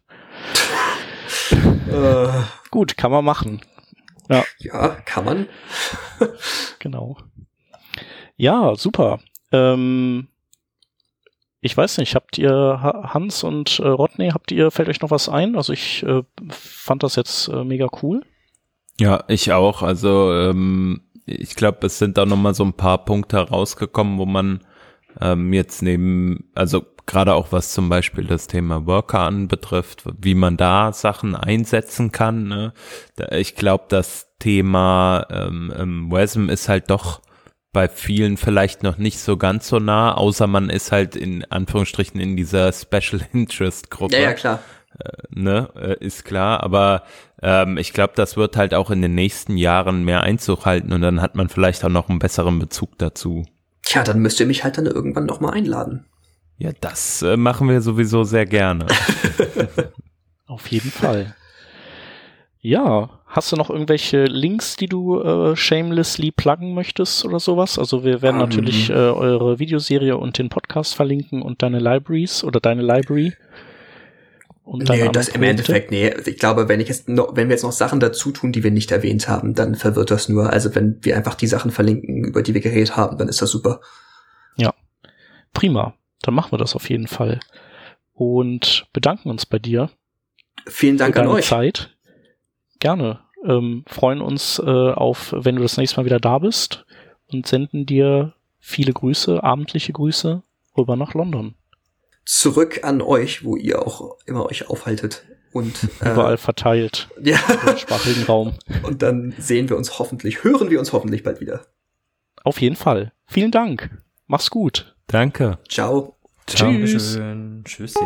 Äh, Gut, kann man machen. Ja, ja kann man. genau. Ja, super. Ähm, ich weiß nicht, habt ihr Hans und äh, Rodney, habt ihr, fällt euch noch was ein? Also ich äh, fand das jetzt äh, mega cool. Ja, ich auch. Also ähm, ich glaube, es sind da nochmal so ein paar Punkte rausgekommen, wo man ähm, jetzt neben, also gerade auch was zum Beispiel das Thema Worker anbetrifft, wie man da Sachen einsetzen kann. Ne? Ich glaube, das Thema ähm, WASM ist halt doch bei vielen vielleicht noch nicht so ganz so nah, außer man ist halt in Anführungsstrichen in dieser Special Interest Gruppe. Ja, ja, klar. Äh, ne, äh, ist klar, aber ähm, ich glaube, das wird halt auch in den nächsten Jahren mehr Einzug halten und dann hat man vielleicht auch noch einen besseren Bezug dazu. Tja, dann müsst ihr mich halt dann irgendwann noch mal einladen. Ja, das äh, machen wir sowieso sehr gerne. Auf jeden Fall. Ja, hast du noch irgendwelche Links, die du äh, shamelessly pluggen möchtest oder sowas? Also wir werden um. Ähm. natürlich äh, eure Videoserie und den Podcast verlinken und deine Libraries oder deine Library. Und nee, das im Endeffekt, nee. Ich glaube, wenn ich jetzt noch, wenn wir jetzt noch Sachen dazu tun, die wir nicht erwähnt haben, dann verwirrt das nur. Also wenn wir einfach die Sachen verlinken, über die wir geredet haben, dann ist das super. Ja. Prima. Dann machen wir das auf jeden Fall. Und bedanken uns bei dir. Vielen Dank an euch. Zeit gerne. Ähm, freuen uns äh, auf, wenn du das nächste Mal wieder da bist und senden dir viele Grüße, abendliche Grüße rüber nach London. Zurück an euch, wo ihr auch immer euch aufhaltet und äh, überall verteilt ja. im sprachigen Raum. Und dann sehen wir uns hoffentlich, hören wir uns hoffentlich bald wieder. Auf jeden Fall. Vielen Dank. Mach's gut. Danke. Ciao. Ciao. Tschüss. Tschüssi.